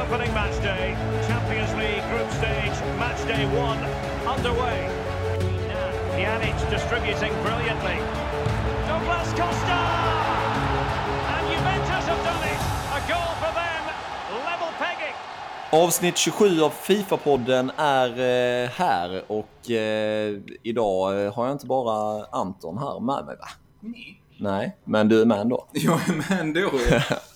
opening match day. Champions League group stage match day one underway. Pjanic distributing brilliantly. Douglas Costa! And Juventus have done it. A goal for them. Level pegging. Avsnitt 27 av Fifa-podden är eh, här och eh, idag eh, har jag inte bara Anton här med mig va? Nej. Nej, men du är med ändå. Jag är med ändå.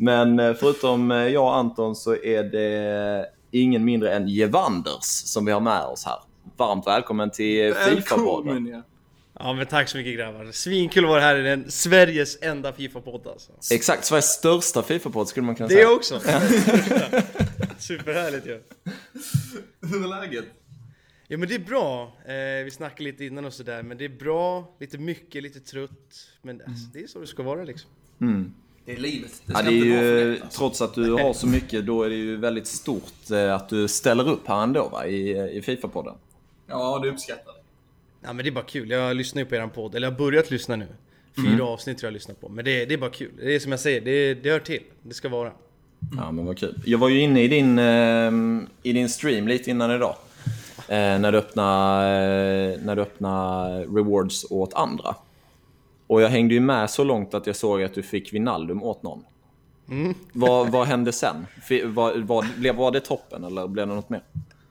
Men eh, förutom eh, jag och Anton så är det ingen mindre än Jevanders som vi har med oss här. Varmt välkommen till Fifa-podden. Ja. Ja men tack så mycket grabbar. Svinkul att vara här i den Sveriges enda Fifa-podd alltså. Exakt, Sveriges största Fifa-podd skulle man kunna Det säga. också! Superhärligt ju. Hur är läget? Ja men det är bra. Eh, vi snackade lite innan och sådär. Men det är bra, lite mycket, lite trött. Men alltså, det är så det ska vara liksom. Det är livet. Det Ja, ska det är inte ju, alltså. trots att du har så mycket, då är det ju väldigt stort eh, att du ställer upp här ändå va, i, i Fifa-podden. Ja, det uppskattar det. Ja men det är bara kul. Jag lyssnar ju på eran podd. Eller jag har börjat lyssna nu. Fyra avsnitt tror jag jag lyssnar på. Men det, det är bara kul. Det är som jag säger, det, det hör till. Det ska vara. Ja, men vad kul. Jag var ju inne i din, eh, i din stream lite innan idag. Eh, när, du öppnade, när du öppnade rewards åt andra. Och jag hängde ju med så långt att jag såg att du fick Vinaldum åt någon. Vad, vad hände sen? Var, var, var det toppen eller blev det något mer?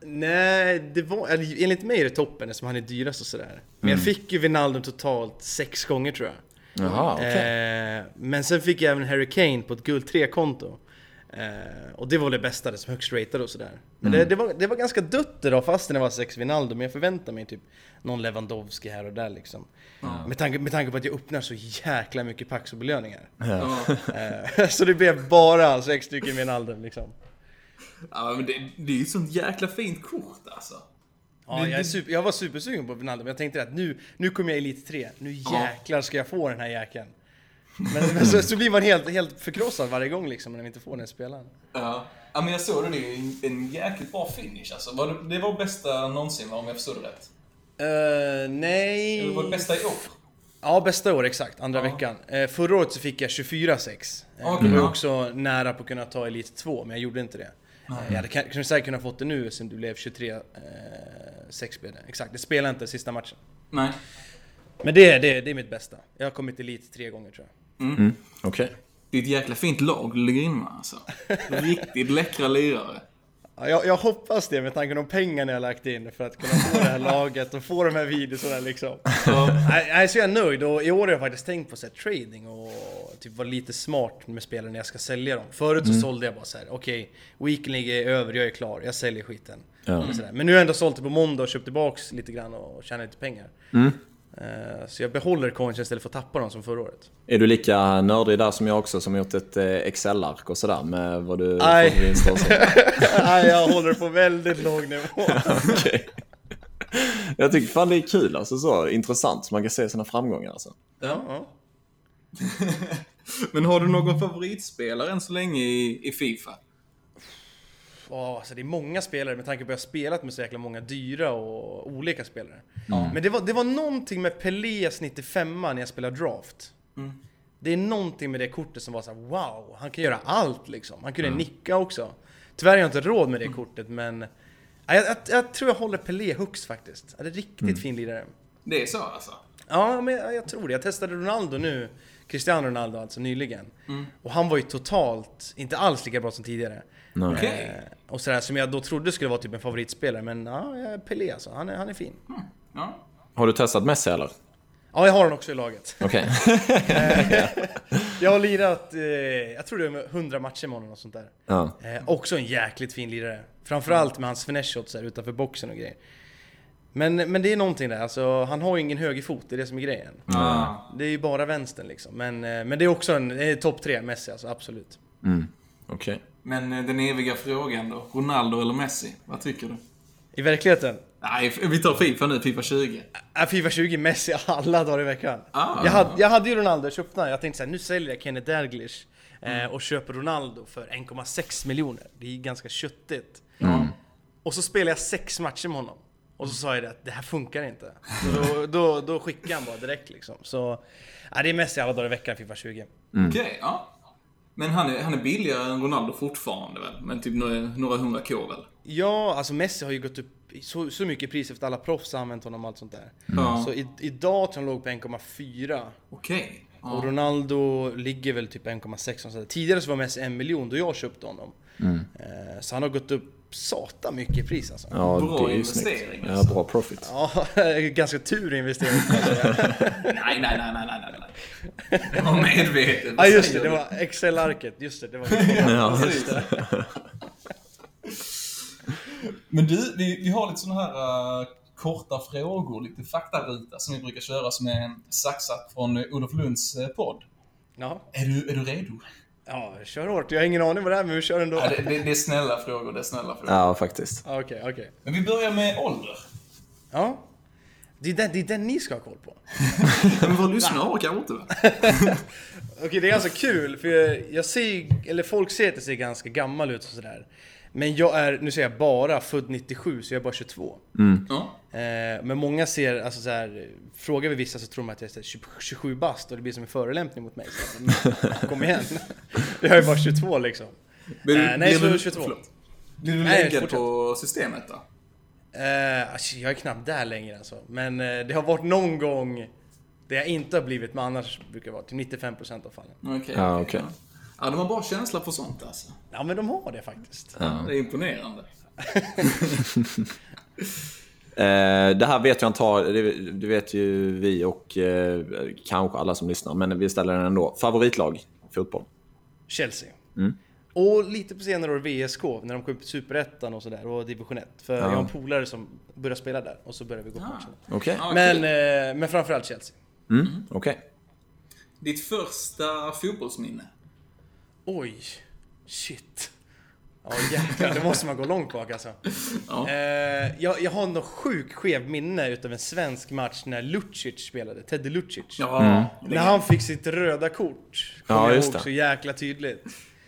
Nej, det var, enligt mig är det toppen eftersom han är dyrast och sådär. Men jag fick ju Wijnaldum totalt sex gånger tror jag. Jaha, okej. Eh, men sen fick jag även Harry Kane på ett guld 3-konto. Eh, och det var det bästa, det som högst ratade och sådär. Men det, det, var, det var ganska dött idag fast det var sex Wijnaldum. Men jag förväntar mig typ någon Lewandowski här och där liksom. Med, tanke, med tanke på att jag öppnar så jäkla mycket Pax och belöningar. Ja. Eh, så det blev bara sex stycken Wijnaldum liksom. ja, men det, det är ju ett sånt jäkla fint kort alltså. Ja, jag, är super, jag var supersugen på Wijnaldum. Jag tänkte att nu, nu kommer jag i Elite 3. Nu jäklar ska jag få den här jäkeln. Men, men så, så blir man helt, helt förkrossad varje gång liksom när vi inte får den spelaren. Ja. ja, men jag såg det. Det är en, en jäkligt bra finish alltså. Var det, det var bästa någonsin om jag förstod det rätt? Uh, nej... Det var det bästa i år. Ja, bästa år exakt. Andra Ja. veckan. Eh, förra året så fick jag 24-6. Eh, Okej, det var ja. också nära på att kunna ta Elite 2, men jag gjorde inte det. Eh, jag hade kan- kanske säkert kunnat fått det nu sen du blev 23 eh, 6 blev det. Exakt, det spelade inte sista matchen. Nej. Men det, det, det är mitt bästa. Jag har kommit till Elite tre gånger tror jag. Okej. Det är ett jäkla fint lag du ligger in med alltså. Riktigt läckra lirare. Ja, jag, jag hoppas det med tanke på de pengarna jag lagt in för att kunna få det här laget och få de här videorna liksom. Nej, nej, så jag är nöjd och i år har jag faktiskt tänkt på så här, trading och typ vara lite smart med spelare när jag ska sälja dem. Förut så sålde jag bara så här: okej, weekend är över, jag är klar, jag säljer skiten. Ja. Men nu har jag ändå sålt det på måndag och köpt tillbaks lite grann och tjänat lite pengar. Eh, Så jag behåller coins istället för att tappa dem som förra året. Är du lika nördig där som jag också som gjort ett eh, Excel-ark och sådär med vad du Nej. får för vinster och så? Nej, jag håller på väldigt låg nivå. Okej. Jag tycker fan det är kul alltså så. Intressant så man kan se sina framgångar alltså. Ja. Ja. Men har du någon favoritspelare än så länge i, i Fifa? Alltså det är många spelare med tanke på att jag har spelat med så jäkla många dyra och olika spelare. Mm. Men det var, det var någonting med Pelés 95 när jag spelade draft. Mm. Det är någonting med det kortet som var så här: wow, han kan göra allt liksom. Han kunde Mm. nicka också. Tyvärr har jag inte råd med det kortet men... Ja, Jag, jag, jag tror jag håller Pelé högst faktiskt. Han är riktigt Mm. fin lirare. Det är så alltså? Ja, men jag, jag tror det. Jag testade Ronaldo nu. Cristiano Ronaldo alltså nyligen. Mm. Och han var ju totalt, inte alls lika bra som tidigare. Nej. Och sådär som jag då trodde skulle vara typ en favoritspelare. Men ja, jag- Pelé alltså. Han är, han är fin. Ja. Har du testat Messi eller? Ja, jag har den också i laget. Okej. Jag har lirat, eh, jag tror det är 100 matcher med honom och sånt där. ja. Eh, också en jäkligt fin lirare. Framförallt med hans finesse shots här utanför boxen och grejer. Men, men det är någonting där, alltså han har ju ingen högerfot, det är det som är grejen. Ja. Det är ju bara vänstern liksom. Men, eh, men det är också en topp tre Messi alltså, absolut. Okej. Men eh, den eviga frågan då. Ronaldo eller Messi? Vad tycker du? I verkligheten, Nej, vi tar Fifa nu. Fifa 20. är Fifa 20 Messi alla dagar i veckan. Ah. jag, hade, jag hade ju Ronaldo, jag köpte. Jag tänkte såhär, nu säljer jag Kenneth Dalglish eh, och köper Ronaldo för 1,6 miljoner. Det är ganska köttigt. Och så spelade jag sex matcher med honom. Och så sa jag det att det här funkar inte. Så då, då, då skickade han bara direkt liksom. Så, ja, det är Messi alla dagar i veckan Fifa 20. Okej, ja. Men han är, han är billigare än Ronaldo fortfarande väl? Men typ några, några hundra K väl? Ja, alltså Messi har ju gått upp så, så mycket pris efter alla proffs har använt honom och allt sånt där. Ja. Så i, idag tror jag han låg på 1,4. Okej. Och Ja. Ronaldo ligger väl typ 1,6 och sådär. Tidigare så var Messi en miljon då jag köpte honom. Eh, Så han har gått upp satan mycket i pris alltså. Ja, Bra det investering, snyggt. Ja, alltså. bra profit. Ja, ganska tur investering. Nej, nej, nej, nej, nej, nej. Det var medvetet. Ja just det, det var Excel-arket. Just det, det var Ja. Precis. Men du, vi, vi har lite sådana här uh, korta frågor, lite faktaruta som vi brukar köra som är saxat från uh, Olof Lunds uh, podd. Ja, Är du, är du redo? Ja, kör hårt. Jag har ingen aning vad det är men vi kör ändå. Ja, det, det, det är snälla frågor, det är snälla frågor. Ja, faktiskt. Okej, okej. Men vi börjar med ålder. Ja. Det är, den, det är den ni ska ha koll på. Men vad lyssnar orkar inte? Okej, det är ganska kul för jag, jag ser, eller folk ser att jag ser ganska gammal ut och sådär. Men jag är, nu säger jag bara, född 97 så jag är bara 22. Ja. Eh, men många ser, alltså så här, frågar vi vissa så tror de att jag är så här 20 27 bast och det blir som en förelämpning mot mig. Så, men, kom igen. Jag är bara 22 liksom. Blir, Eh, nej, så du, 22. förlåt. Blir du fortsätt. på systemet då? Eh, alltså, jag är knappt där längre alltså. Men eh, det har varit någon gång där jag inte har blivit, men annars brukar det vara till 95% av fallen. Okej. Ja, okej, okej. ja. Ja, de har bra känsla för sånt alltså. Ja men de har det faktiskt. Ja. Det är imponerande. Eh, det här vet jag antar, det, vet ju vi och eh, kanske alla som lyssnar, men vi ställer den ändå. Favoritlag i fotboll? Chelsea. Mm. Och lite på senare år VSK, när de kom upp i Superettan och sådär, och Division 1. För jag har en polare som började spela där, och så började vi gå på matcherna. Okej. Ja, Men, eh, men framförallt Chelsea. Mm, okej. Ditt första fotbollsminne? Oj, shit. Ja jäklar, det måste man gå långt bak alltså. Ja. Eh, jag, jag har något sjukt skev minne utav en svensk match när Lucic spelade, Teddy Lucic. Ja. När han fick sitt röda kort. Ja, Kommer jag just ihåg det. så jäkla tydligt.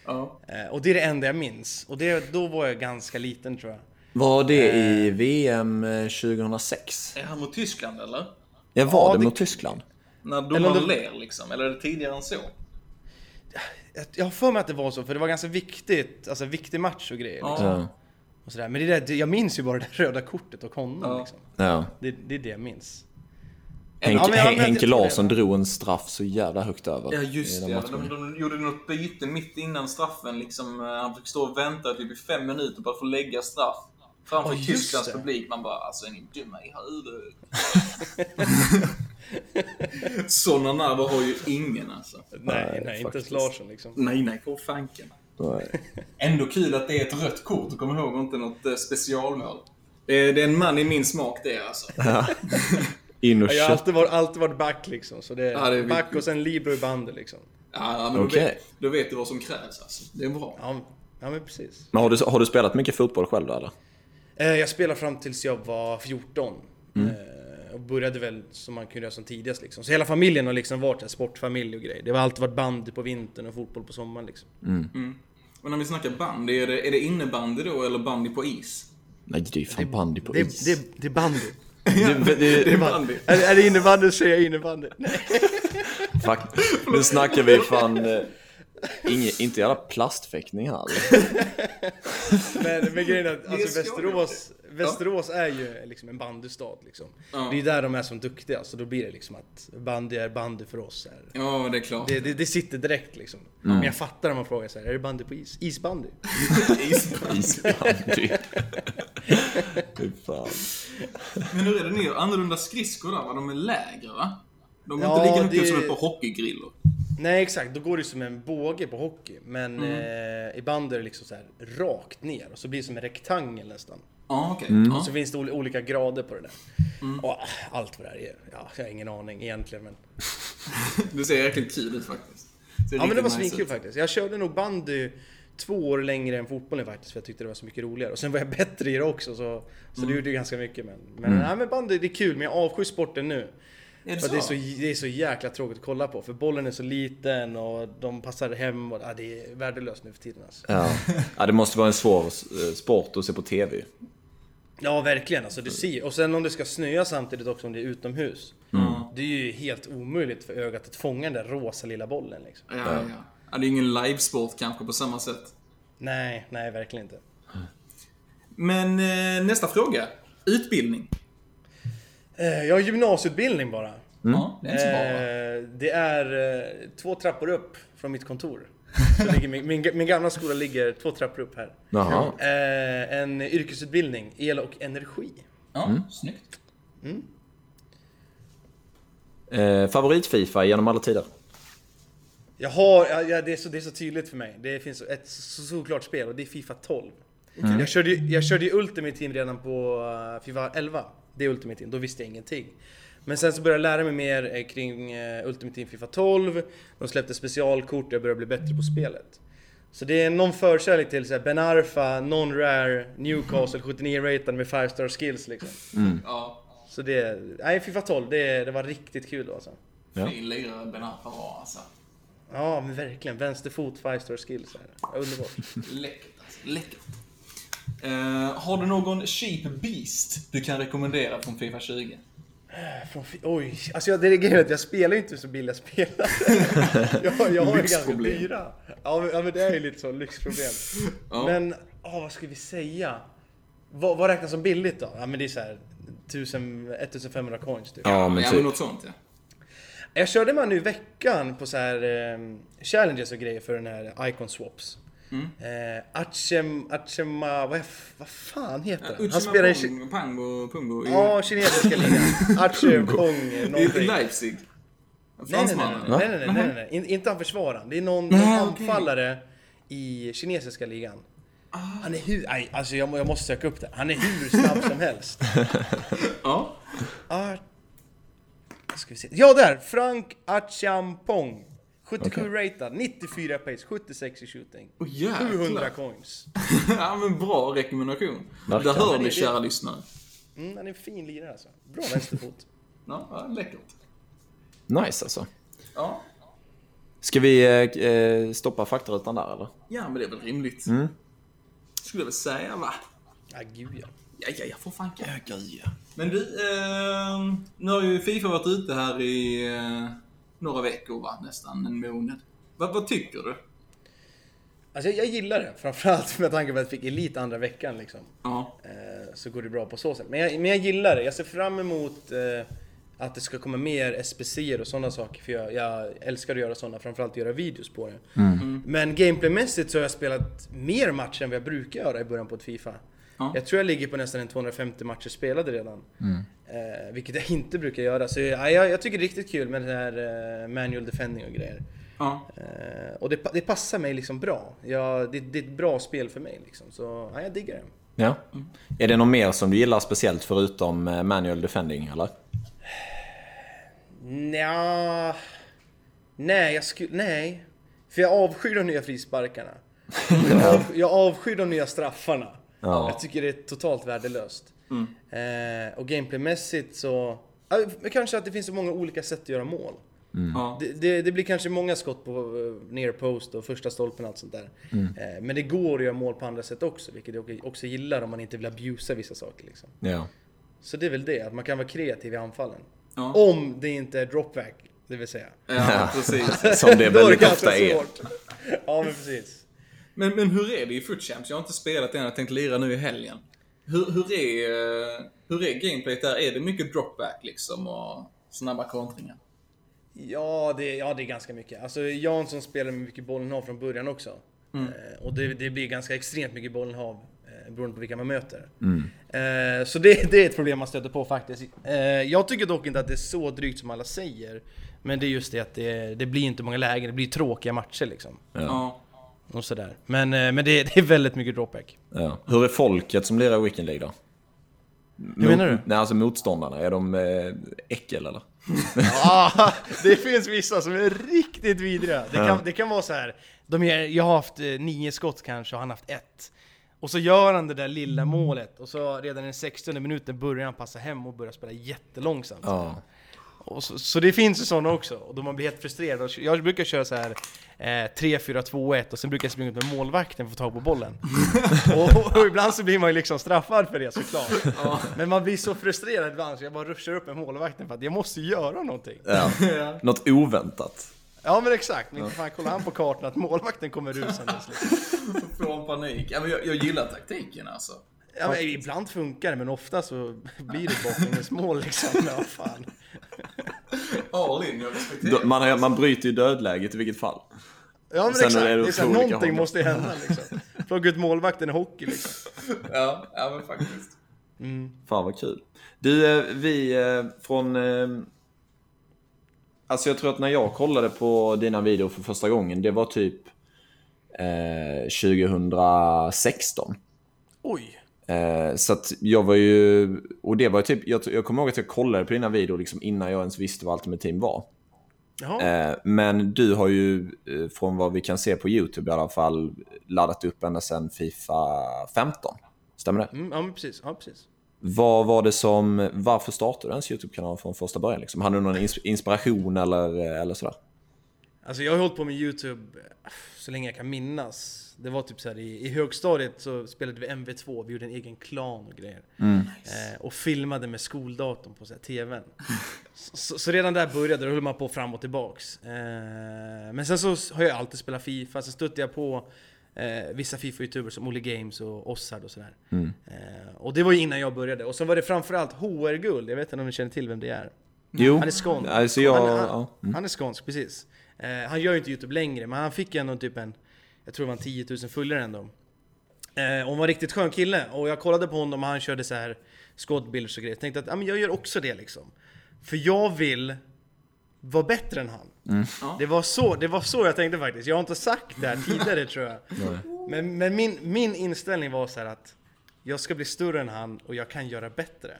ja. Eh, och det är det enda jag minns. Och det, då var jag ganska liten tror jag. Var det i VM eh, 2006? Är han mot Tyskland eller? Ja, var Ja, det det- mot Tyskland? När domaren ler liksom? Eller är det tidigare än så? Jag- har för mig att det var så, för det var ganska viktigt, alltså viktig match och grejer. Ja. Liksom, Ja. och sådär. Men det där, jag minns ju bara det där röda kortet och honom. Ja. Liksom. ja. Det, det är det jag minns. Henke, Ja, Henke jag tror det. Larsson drog en straff så jävla högt över. Ja just det, de, de gjorde något byte mitt innan straffen liksom. eh, Han fick stå och vänta typ i fem minuter bara för att lägga straff. Framför just Tysklands publik. Man bara alltså är ni dumma i huvudet? Sådana nerver har ju ingen alltså. Nej, Nej, nej, inte ens. Larsson liksom. Nej, nej, på fanken. Nej. Ändå kul att det är ett rött kort, kom ihåg, och inte något eh, specialmål. Det är, det är en man i min smak det alltså. In och Jag har alltid varit, alltid varit back liksom. Så det är, Ja, det är back viktigt. och sen Libro i bandet liksom. Ja, men då, Okej. vet, då vet du vad som krävs alltså. Det är bra. Ja, ja men precis. Men har du, har du spelat mycket fotboll själv då eller? Eh, Jag spelade fram tills jag var 14. Mm. Eh, Och började väl som man kunde göra som tidigast liksom. Så hela familjen har liksom varit en sportfamilj och grejer. Det har alltid varit bandy på vintern och fotboll på sommaren liksom. Och när vi snackar bandy, är det, är det innebandy då eller bandy på is? Nej, det är ju fan bandy på Det, is. det, det är bandy. det, det, Det är bandy. Är, är det innebandy så säger jag innebandy. Nej. Fuck. Nu snackar vi fan... Inge, inte jävla plastfäktning här. Men, men grejen är att alltså, ska Västerås, Västerås är ju liksom en bandystad liksom. Ja. Det är där de är som duktiga, så då blir det liksom att bandy är bandy för oss. Är. Ja, det är klart. Det, det, det sitter direkt liksom. Men jag fattar om man frågar så här, är det bandy på is? Isbandy? Isbandy. Fy fan. Men hur är det nu? Annorlunda skridskor där va? De är lägre va? De är Ja, inte lika mycket det- som ett par hockeygrillor. Nej exakt, då går det som en båge på hockey. Men eh, i bandy är det liksom så här rakt ner och så blir det som en rektangel nästan. Ja, okej. Mm. Ja. Så finns det ol- olika grader på det där. Och ah, allt vad det här är, ja, jag har ingen aning egentligen men. Det ser jäkligt kul ut faktiskt. Ja men det var svinkul faktiskt. Jag körde nog bandy två år längre än fotbollen faktiskt för jag tyckte det var så mycket roligare. Och sen var jag bättre i det också så, så det gjorde ju ganska mycket. Men, men, nej, men bandy det är kul men jag avskyr sporten nu. Är det så? det, är så, det är så jäkla tråkigt att kolla på för bollen är så liten och de passar hem och ja, det är värdelöst nu för tiden alltså. Ja. ja, det måste vara en svår eh, sport att se på TV. Ja verkligen alltså, du ser. Och sen om det ska snöa samtidigt också om det är utomhus. Ja. Det är ju helt omöjligt för ögat att fånga den där rosa lilla bollen liksom. Ja, ja. Ja, det är ingen livesport kanske på samma sätt. Nej, nej verkligen inte. Men eh, nästa fråga. Utbildning. Eh, jag har gymnasieutbildning bara. Ja, det är? Eh, det är eh, två trappor upp från mitt kontor. Så ligger min, min, min gamla skola ligger två trappor upp här. Eh, en yrkesutbildning, el och energi. Ja, snyggt. Eh, Favorit-Fifa genom alla tider? Jag har, ja, det, är så, det är så tydligt för mig. Det finns ett så, såklart spel och det är Fifa 12. Jag, körde, ju- jag körde Ultimate Team redan på uh, Fifa 11. Det är Ultimate Team, då visste jag ingenting. Men sen så började jag lära mig mer eh, kring eh, Ultimate Team Fifa 12. De släppte specialkort och jag började bli bättre på spelet. Så det är någon förkärlek till så här, Ben Arfa, Non-Rare, Newcastle 79 ratad med 5 star skills liksom. Ja. Så det, nej Fifa 12, det, det var riktigt kul alltså. Ja. Fin lirare Ben Arfa var alltså. Ja men verkligen, vänsterfot 5 star skills. Här. Underbart. Läckert alltså. Läckert. Eh, har du någon cheap beast du kan rekommendera från Fifa 20? Från, oj, alltså jag, det är grejen att jag spelar ju inte så billiga spelare. jag, jag har ju ganska dyra. Ja men, ja det är ju lite så, lyxproblem. Ja. Men, åh, vad ska vi säga? Vad, vad räknas som billigt då? Ja men det är så här 1000, 1500 coins typ. Ja, men ja, typ. men något sånt ja. Jag körde man nu i veckan på så här eh, challenges och grejer för den här Icon Swaps. Mm. Eh, Achem, Achema, vad, fan heter han? Han spelar i... Pong, Pango, Pungo Ja, kinesiska ligan. Achem, Pong, någonting. Leipzig. Nej, nej, nej, Fransmannen. nej, nej, nej, nej, nej, nej. In, inte han försvararen. Det är någon, Nej, anfallare i kinesiska ligan. Han är hur... Nej, alltså jag, jag måste söka upp det. Han är hur snabb som helst. Ja. Ah, ska vi se. Ja, där! Frank Achampong. 77 ratad, 94 pace, 76 i shooting. Jäklar. 700 coins. ja men bra rekommendation. Där hör Men ni det- kära lyssnare. Mm, han är en fin lirare alltså. Bra vänsterfot. Ja, ja, läckert. Nice alltså. Ja. Ska vi eh, eh, stoppa faktarutan där eller? ja, men det är väl rimligt. Mm. Skulle jag väl säga va? Ja, gud ja. Ja, ja, ja, för fan. Ja, gud ja. Men du, eh, nu har ju Fifa varit ute här i eh, några veckor va? Nästan en månad. Vad, vad tycker du? Alltså jag, jag gillar det. Framförallt med tanke på att jag fick Elit andra veckan liksom. Ja. Eh, så går det bra på så sätt. Men jag, men jag gillar det. Jag ser fram emot eh, att det ska komma mer SPC och sådana saker. För jag, jag älskar att göra sådana, framförallt göra videos på det. Mm. Men gameplaymässigt så har jag spelat mer matcher än vad jag brukar göra i början på ett Fifa. Ja. Jag tror jag ligger på nästan en 250 matcher spelade redan. Eh, vilket jag inte brukar göra. Så ja, jag, jag tycker det är riktigt kul med det här eh, manual defending och grejer. Ja. Eh, och det, det passar mig liksom bra. Jag, det, det är ett bra spel för mig liksom. Så ja, jag diggar det. Ja. Är det något mer som du gillar speciellt förutom eh, manual defending eller? Nja... Nej, jag skulle... Nej. För jag avskyr de nya frisparkarna. Jag, av, jag avskyr de nya straffarna. Ja. Jag tycker det är totalt värdelöst. Eh, och gameplaymässigt så... Men kanske att det finns så många olika sätt att göra mål. Ja. Det, det, det blir kanske många skott på uh, near post och första stolpen och allt sånt där. Eh, men det går att göra mål på andra sätt också, vilket jag också gillar om man inte vill abusa vissa saker. Liksom. Ja. Så det är väl det, att man kan vara kreativ i anfallen. Ja. Om det inte är dropback, det vill säga. ja, precis. Som det väldigt ofta är. svårt. Ja, men precis. Men, men hur är det i Foot Champs? Jag har inte spelat än, jag tänkte lira nu i helgen. Hur, hur, är, hur är gameplayet där? Är det mycket dropback liksom och snabba kontringar? Ja det, ja, det är ganska mycket. Alltså Jansson spelar med mycket bollinnehav från början också. Eh, och det, det blir ganska extremt mycket bollinnehav eh, beroende på vilka man möter. Eh, så det, det är ett problem man stöter på faktiskt. Eh, jag tycker dock inte att det är så drygt som alla säger. Men det är just det att det, det blir inte många lägen, det blir tråkiga matcher liksom. Ja. Och sådär. Men, eh, men det, det är väldigt mycket dropback. Ja. Hur är folket som lirar Weekend League då? Hur menar du? Nej, alltså motståndarna. Är de eh, äckel eller? Ah, det finns vissa som är riktigt vidriga. Det kan, det kan vara så här. De är, jag har haft eh, nio skott kanske och han har haft ett. Och så gör han det där lilla målet och så redan i den 60 minuten börjar han passa hem och börjar spela jättelångsamt. Ja. Så, så det finns ju sådana också, och då man blir helt frustrerad. Jag brukar köra så här eh, 3-4-2-1 och sen brukar jag springa ut med målvakten för att få tag på bollen. och, och ibland så blir man ju liksom straffad för det såklart. Men man blir så frustrerad ibland så jag bara ruschar upp med målvakten för att jag måste göra någonting. ja. Något oväntat. Ja men exakt, men fan kollar han på kartan att målvakten kommer rusandes liksom. Får en panik. Ja, men jag, jag gillar taktiken alltså. Ja, men ibland funkar det, men ofta så blir det baklängesmål liksom. Ja, fan. All in, jag respekterar. Man, har- man bryter ju dödläget i vilket fall. Ja men Sen exakt, är det det är någonting håll. måste ju hända liksom. Plocka ut målvakten i hockey liksom. Ja, ja men faktiskt. Fan vad kul. Du, eh, vi eh, från... eh, Alltså jag tror att när jag kollade på dina videor för första gången, det var typ eh, 2016. Oj. Eh, så jag var ju... Och det var typ... Jag, jag kommer ihåg att jag kollade på dina videor liksom innan jag ens visste vad Ultimate Team var. Eh, men du har ju, eh, från vad vi kan se på YouTube i alla fall, laddat upp ända sedan Fifa 15. Stämmer det? Mm, ja precis, ja precis. Vad var det som, varför startade du ens YouTube-kanal från första början? Liksom? Hade du någon ins- inspiration eller, eller sådär? Alltså jag har hållit på med YouTube eh, så länge jag kan minnas. Det var typ så här i, i högstadiet så spelade vi MV2, vi gjorde en egen klan och grejer. Eh, och filmade med skoldatorn på så här, TVn. Så, så redan där började det, höll man på fram och tillbaks. Eh, men sen så har jag alltid spelat FIFA, sen stötte jag på eh, vissa FIFA-youtubers som Olle Games och Ossard och sådär. Eh, och det var ju innan jag började. Och sen var det framförallt HR-guld, jag vet inte om ni känner till vem det är? Jo, Han är skånsk. alltså jag... han, han, ja. mm. han är skånsk, precis. Eh, han gör ju inte YouTube längre, men han fick ändå typ en, jag tror det var en 10 000 följare ändå. Eh, han var en riktigt skön kille, och jag kollade på honom och han körde så här skådbilder och grejer. Jag tänkte att ja, men jag gör också det liksom. För jag vill vara bättre än han. Det, var så, det var så jag tänkte faktiskt. Jag har inte sagt det här tidigare tror jag. Men, men min, min inställning var så här att jag ska bli större än han och jag kan göra bättre.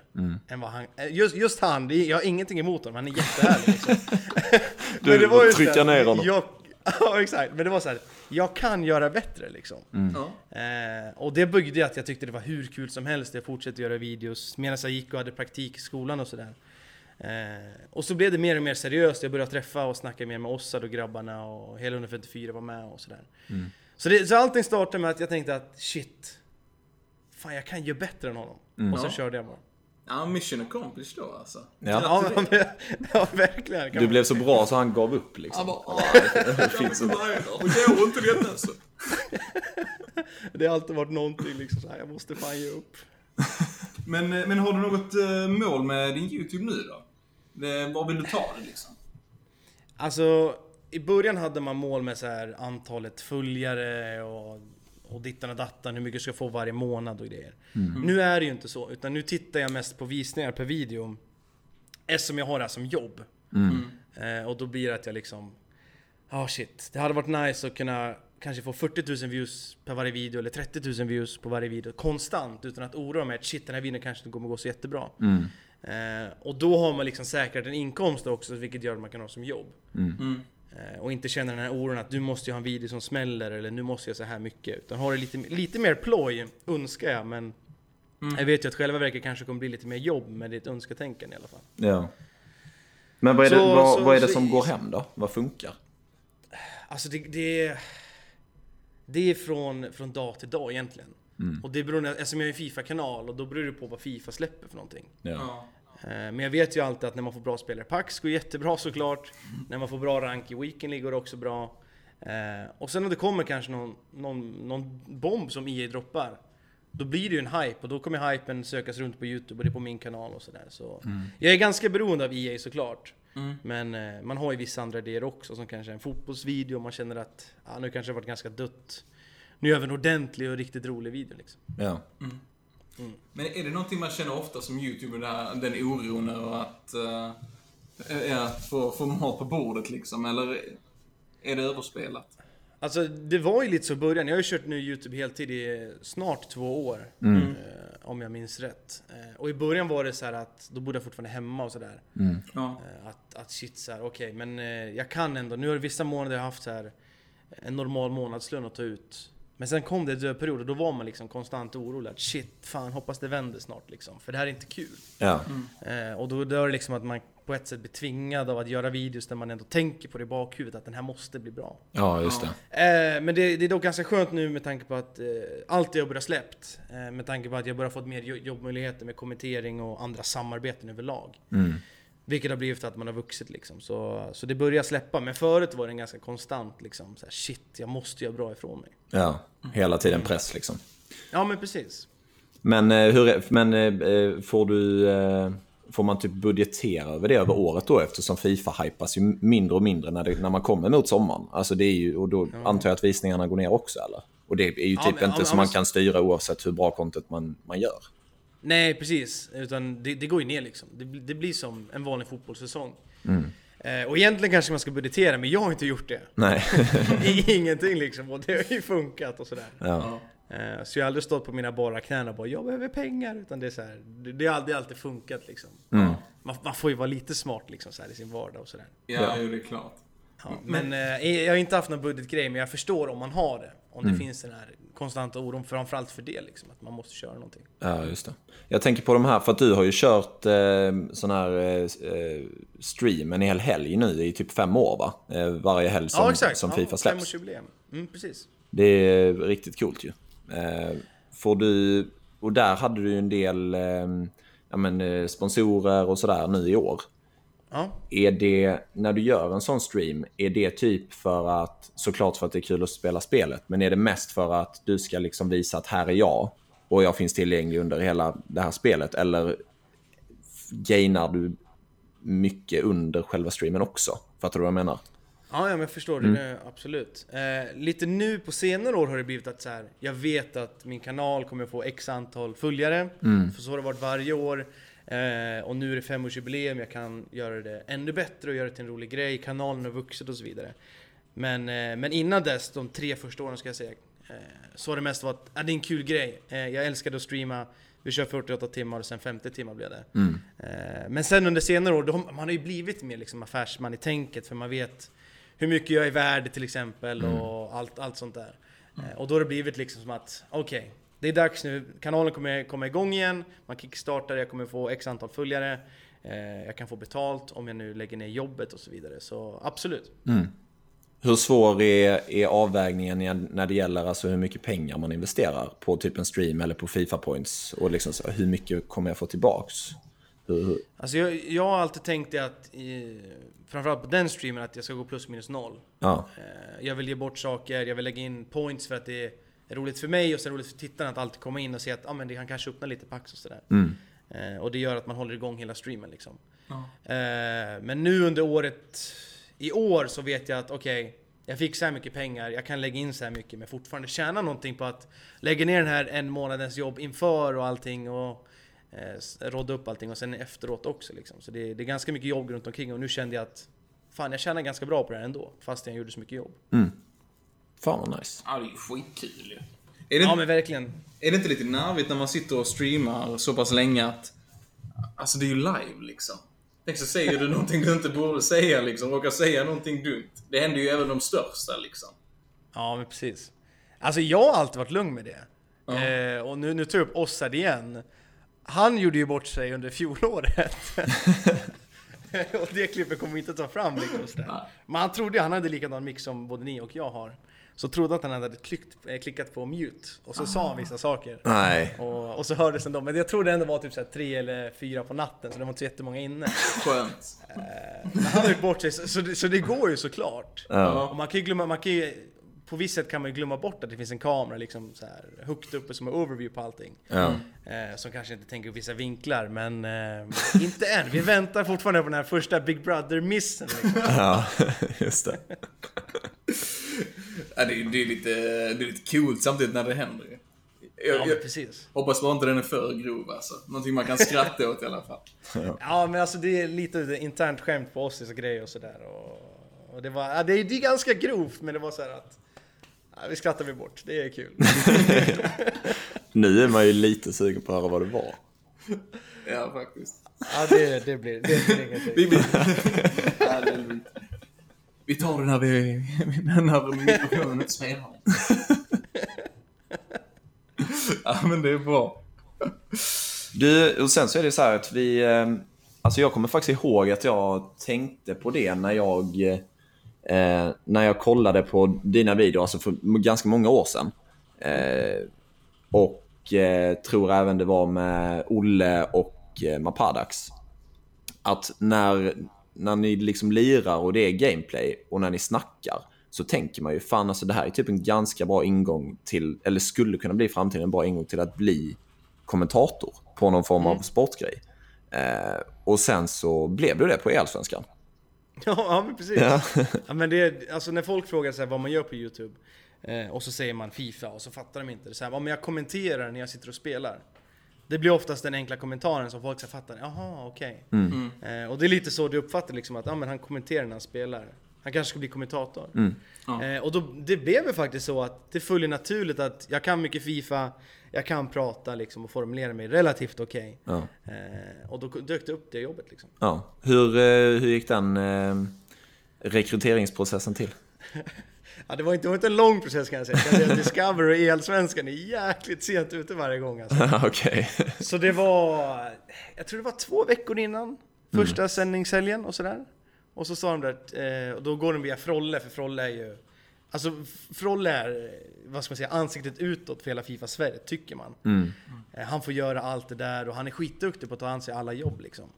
Än vad han, eh, just, just han, det jag har ingenting emot honom, han är jättehärlig liksom. Du Men det var ju här, ner honom. Jag, ja exakt, men det var så här, jag kan göra bättre liksom. Ja. Eh, och det byggde att jag tyckte det var hur kul som helst. Jag fortsatte göra videos medan jag gick och hade praktik i skolan och sådär. Eh, och så blev det mer och mer seriöst. Jag började träffa och snacka mer med Ossad och grabbarna och hela 154 var med och sådär. Så, det, så allting startade med att jag tänkte att shit, fan jag kan ju bättre än honom. Och så körde jag bara. Ja, mission accomplished då alltså. Ja. Ja, men, ja verkligen. Du blev så bra så han gav upp liksom. Han bara, "Åh, jag finns inte Det går inte detta alltså. Det har alltid varit någonting liksom så här, jag måste fan ge upp. Men, eh, men har du något eh, mål med din YouTube nu då? Det, var vill du ta det liksom? Alltså, i början hade man mål med så här antalet följare och, och dittan och dattan, hur mycket jag ska få varje månad och grejer. Nu är det ju inte så, utan nu tittar jag mest på visningar per video. Eftersom jag har det här som jobb. Eh, och då blir det att jag liksom... Ja shit, det hade varit nice att kunna kanske få 40 000 views per varje video eller 30 000 views på varje video konstant utan att oroa mig att shit den här videon kanske inte kommer gå så jättebra. Eh, och då har man liksom säkrat en inkomst också vilket gör att man kan ha som jobb. Mm. Eh, och inte känna den här oron att du måste ju ha en video som smäller eller nu måste jag så här mycket. Utan ha det lite, lite mer ploj, önskar jag. Men jag vet ju att själva verket kanske kommer bli lite mer jobb med ditt önsketänkande i alla fall. Ja. Men vad är det, Så- vad, så- vad är det så- som går hem då? Vad funkar? Alltså det, det, det är från, från dag till dag egentligen. Och det beror, eftersom jag är en Fifa-kanal och då beror det på vad Fifa släpper för någonting. Ja. Eh, Men jag vet ju alltid att när man får bra spelare, Pax går jättebra såklart. När man får bra rank i Weekend League går det också bra. Eh, Och sen om det kommer kanske någon, någon, någon bomb som EA droppar. Då blir det ju en hype och då kommer hypen sökas runt på Youtube och det är på min kanal och sådär. Så Jag är ganska beroende av EA såklart. Men eh, man har ju vissa andra idéer också som kanske en fotbollsvideo och man känner att ah, nu kanske det varit ganska dött. Nu gör vi en ordentlig och riktigt rolig video liksom. Ja. Men är det någonting man känner ofta som YouTuber, den, oron över att uh, ja, få, få mat på bordet liksom? Eller är det överspelat? Alltså det var ju lite så i början. Jag har ju kört nu Youtube heltid i snart två år. Mm. Eh, om jag minns rätt. Eh, och i början var det så här att då bodde jag fortfarande hemma och sådär. Ja. Eh, att, att shit så här, okej men eh, jag kan ändå. Nu har det vissa månader jag haft så här en normal månadslön att ta ut. Men sen kom det en period och då var man liksom konstant orolig. Att shit, fan hoppas det vänder snart liksom. För det här är inte kul. Ja. Eh, och då, då är det liksom att man på ett sätt blir tvingad av att göra videos där man ändå tänker på det i bakhuvudet. Att den här måste bli bra. ja, just det. Eh, men det, det är dock ganska skönt nu med tanke på att eh, allt jag börjar släppt. Eh, med tanke på att jag börjar fått mer jo- jobbmöjligheter med kommentering och andra samarbeten överlag. Vilket har blivit att man har vuxit liksom. Så, så det börjar släppa. Men förut var det en ganska konstant liksom. Så här, shit, jag måste göra bra ifrån mig. Ja, hela tiden press liksom. Ja men precis. Men, eh, hur, men eh, får du... eh, Får man typ budgetera över det över året då eftersom Fifa hypas ju mindre och mindre när, det, när man kommer mot sommaren. Alltså det är ju, och då antar jag att visningarna går ner också eller? Och det är ju Ja, typ men- inte ja, som men- man kan styra oavsett hur bra content man, man gör. Nej precis, utan det, det går ju ner liksom. Det, blir- det blir som en vanlig fotbollssäsong. Eh, och egentligen kanske man ska budgetera, men jag har inte gjort det. Nej. Ingenting liksom, och det har ju funkat och sådär. ja. Eh, så jag har aldrig stått på mina bara knän och bara 'Jag behöver pengar' utan det är så här, det, det har aldrig, alltid funkat liksom. Mm. Man, man får ju vara lite smart liksom så här, i sin vardag och sådär. Ja, Ja. det är klart. Ja, men eh, jag har inte haft någon budgetgrej, men jag förstår om man har det. Om Mm. det finns den här konstanta oron, framförallt för det liksom, att man måste köra någonting. Ja, just det. Jag tänker på de här, för att du har ju kört eh, sån här eh, stream en hel helg nu i typ fem år va? Eh, varje helg som, ja exakt, som ja, Fifa släpps. femårsjubileum. Mm, precis. Det är riktigt coolt ju. Eh, får du, och där hade du ju en del eh, ja, men, eh, sponsorer och sådär nu i år. Ja. Är det, när du gör en sån stream, är det typ för att, såklart för att det är kul att spela spelet, men är det mest för att du ska liksom visa att här är jag och jag finns tillgänglig under hela det här spelet? Eller gainar du mycket under själva streamen också? Fattar du vad jag menar? Ja, ja men jag förstår Mm. det nu, absolut. Eh, lite nu på senare år har det blivit att så här, jag vet att min kanal kommer få x antal följare. Mm. För så har det varit varje år. Eh, och nu är det femårsjubileum, jag kan göra det ännu bättre och göra det till en rolig grej. Kanalen har vuxit och så vidare. Men, eh, men innan dess, de tre första åren ska jag säga, eh, så har det mest varit, ah, det är en kul grej. Eh, jag älskade att streama, vi kör 48 timmar och sen 50 timmar blev det. Eh, men sen under senare år, då, man har ju blivit mer liksom affärsman i tänket för man vet hur mycket jag är värd till exempel och allt, allt sånt där. Eh, och då har det blivit liksom som att, okej, det är dags nu, kanalen kommer komma igång igen, man kickstartar, jag kommer få x antal följare, eh, jag kan få betalt om jag nu lägger ner jobbet och så vidare. Så absolut. Hur svår är, är avvägningen när det gäller alltså hur mycket pengar man investerar på typ en stream eller på Fifa points? Och liksom så, hur mycket kommer jag få tillbaks? Hur? Alltså jag, jag har alltid tänkt att, i, framförallt på den streamen, att jag ska gå plus minus noll. Ja, Eh, Jag vill ge bort saker, jag vill lägga in points för att det är roligt för mig och det roligt för tittarna att alltid komma in och se att ah, men det kan kanske öppna lite packs och sådär. mm. Eh, och det gör att man håller igång hela streamen liksom. Ja. Eh, men nu under året, i år så vet jag att okej, jag fick så här mycket pengar, jag kan lägga in så här mycket men fortfarande tjäna någonting på att lägga ner den här en månadens jobb inför och allting och eh, rodda upp allting och sen efteråt också liksom. Så det, det är ganska mycket jobb runt omkring och nu kände jag att fan jag tjänar ganska bra på det här ändå, fast jag gjorde så mycket jobb. Fan vad nice. Ja, det är ju skitkul ju. Är det, Ja men verkligen. är det inte lite nervigt när man sitter och streamar så pass länge att... Alltså det är ju live liksom. Tänk så säger du någonting du inte borde säga liksom, råkar säga någonting dumt. Det händer ju även de största liksom. Ja men precis. Alltså jag har alltid varit lugn med det. Eh, och nu, nu tar jag upp Ossard igen. Han gjorde ju bort sig under fjolåret. och det klippet kommer vi inte ta fram liksom. Men han trodde, han hade likadan mix som både ni och jag har. Så trodde att han hade klickt, eh, klickat på mute. Och så sa han vissa saker. Nej. Och, och så hördes ändå. Men jag tror det ändå var typ såhär tre eller fyra på natten. Så det var inte så jättemånga inne. Skönt. Men han har gjort bort sig. Så, så, det, så det går ju såklart. Ja. Och man kan ju glömma, man kan ju, på visst sätt kan man ju glömma bort att det finns en kamera liksom så här högt uppe som har overview på allting. Ja. Eh, som kanske inte tänker på vissa vinklar, men eh, inte än. Vi väntar fortfarande på den här första Big Brother-missen. Liksom. ja, just det. Ja, det, är, det, är lite, det är lite coolt samtidigt när det händer ju. Jag, Ja, jag precis. hoppas bara inte den är för grov alltså. Någonting man kan skratta åt i alla fall. Ja, men alltså det är lite internt skämt på oss och grejer och sådär. Och, och det var, ja, det, är, det är ganska grovt, men det var så här att ja, vi skrattar vi bort. Det är kul. Nu är man ju lite sugen på att höra vad det var. Ja, faktiskt. Ja, det, det blir, det blir ingenting. Vi, tar det när, vi, när mikrofonen inte spelar. ja, men det är bra. Du, och sen så är det så här att vi... eh, Alltså jag kommer faktiskt ihåg att jag tänkte på det när jag... Eh, när jag kollade på dina videor, alltså för ganska många år sedan. Eh, och eh, tror även det var med Olle och eh, Mapadax. att när, när ni liksom lirar och det är gameplay och när ni snackar så tänker man ju fan alltså det här är typ en ganska bra ingång till, eller skulle kunna bli i framtiden en bra ingång till att bli kommentator på någon form av sportgrej. Eh, och sen så blev du det på Elsvenskan. Ja, ja men precis. Ja. Ja. men det, alltså när folk frågar så vad man gör på YouTube eh, och så säger man Fifa och så fattar de inte. Det så här, ja, men jag kommenterar när jag sitter och spelar. Det blir oftast den enkla kommentaren som folk så fattar. Jaha, okej. Eh, och det är lite så du uppfattar liksom att ja, men han kommenterar när han spelar. Han kanske ska bli kommentator. Ja. Eh, och då, det blev ju faktiskt så att det följer naturligt att jag kan mycket Fifa, jag kan prata liksom och formulera mig relativt okej. Ja. Eh, och då dök det upp det jobbet liksom. Ja. Hur, eh, hur gick den eh, rekryteringsprocessen till? Ja, det var inte, det var inte en lång process kan jag säga. Jag kan säga att Discover och Elsvenskan är jäkligt sent ute varje gång alltså. Okej. Så det var, jag tror det var två veckor innan första sändningshelgen och sådär. Och så sa de där, eh, och då går de via Frolle, för Frolle är ju Alltså Frolle är, vad ska man säga, ansiktet utåt för hela Fifa Sverige, tycker man. Mm. Eh, Han får göra allt det där och han är skitduktig på att ta an sig alla jobb liksom.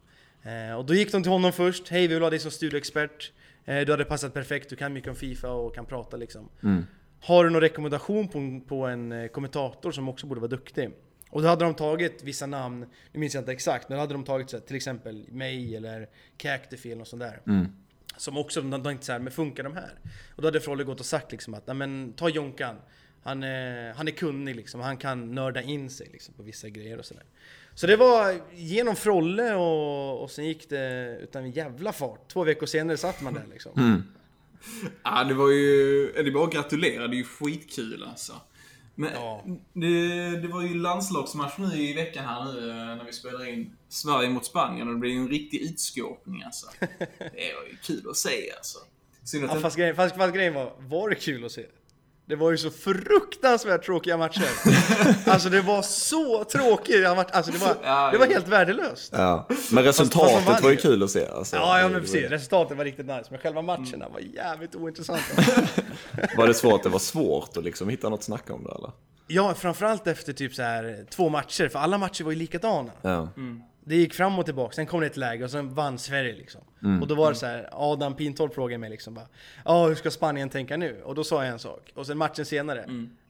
Eh, Och då gick de till honom först, hej vi vill ha dig som studioexpert. Eh, Du hade passat perfekt, du kan mycket om Fifa och kan prata liksom. Mm. Har du någon rekommendation på, på en eh, kommentator som också borde vara duktig? Och då hade de tagit vissa namn, nu minns jag inte exakt, men då hade de tagit så här, till exempel mig eller Cactify eller något sånt där. Mm. Som också, de tänkte så här, men funkar de här? Och då hade Frolle gått och sagt liksom att, men ta Jonkan. Han är, han är kunnig liksom, han kan nörda in sig liksom på vissa grejer och sådär. Så det var genom Frolle och, och sen gick det utan en jävla fart. Två veckor senare satt man där liksom. Mm. Ja, det var ju... Det är bara att gratulera. Det är ju skitkul alltså. Men Ja. det, det var ju landslagsmatch nu i veckan här nu eh, när vi spelar in Sverige mot Spanien och det blev ju en riktig utskåpning alltså. Det var ju kul att se alltså. Synd att Ja, fast, grejen, fast, fast grejen var, var det kul att se? Det var ju så fruktansvärt tråkiga matcher. alltså det var så tråkigt. Alltså det var, det var helt värdelöst. Ja. Men fast resultatet vann var ju kul att se. Alltså. Ja, ja men precis. Resultatet var riktigt nice, men själva matcherna var jävligt ointressanta. Var det svårt? Det var svårt att liksom hitta något att snacka om det eller? ja, framförallt efter typ så här två matcher, för alla matcher var ju likadana. Ja. Det gick fram och tillbaka, sen kom det ett läge och sen vann Sverige liksom. Och då var det så här, Adam Pintorp frågade mig liksom bara Ja, hur ska Spanien tänka nu? Och då sa jag en sak. Och sen matchen senare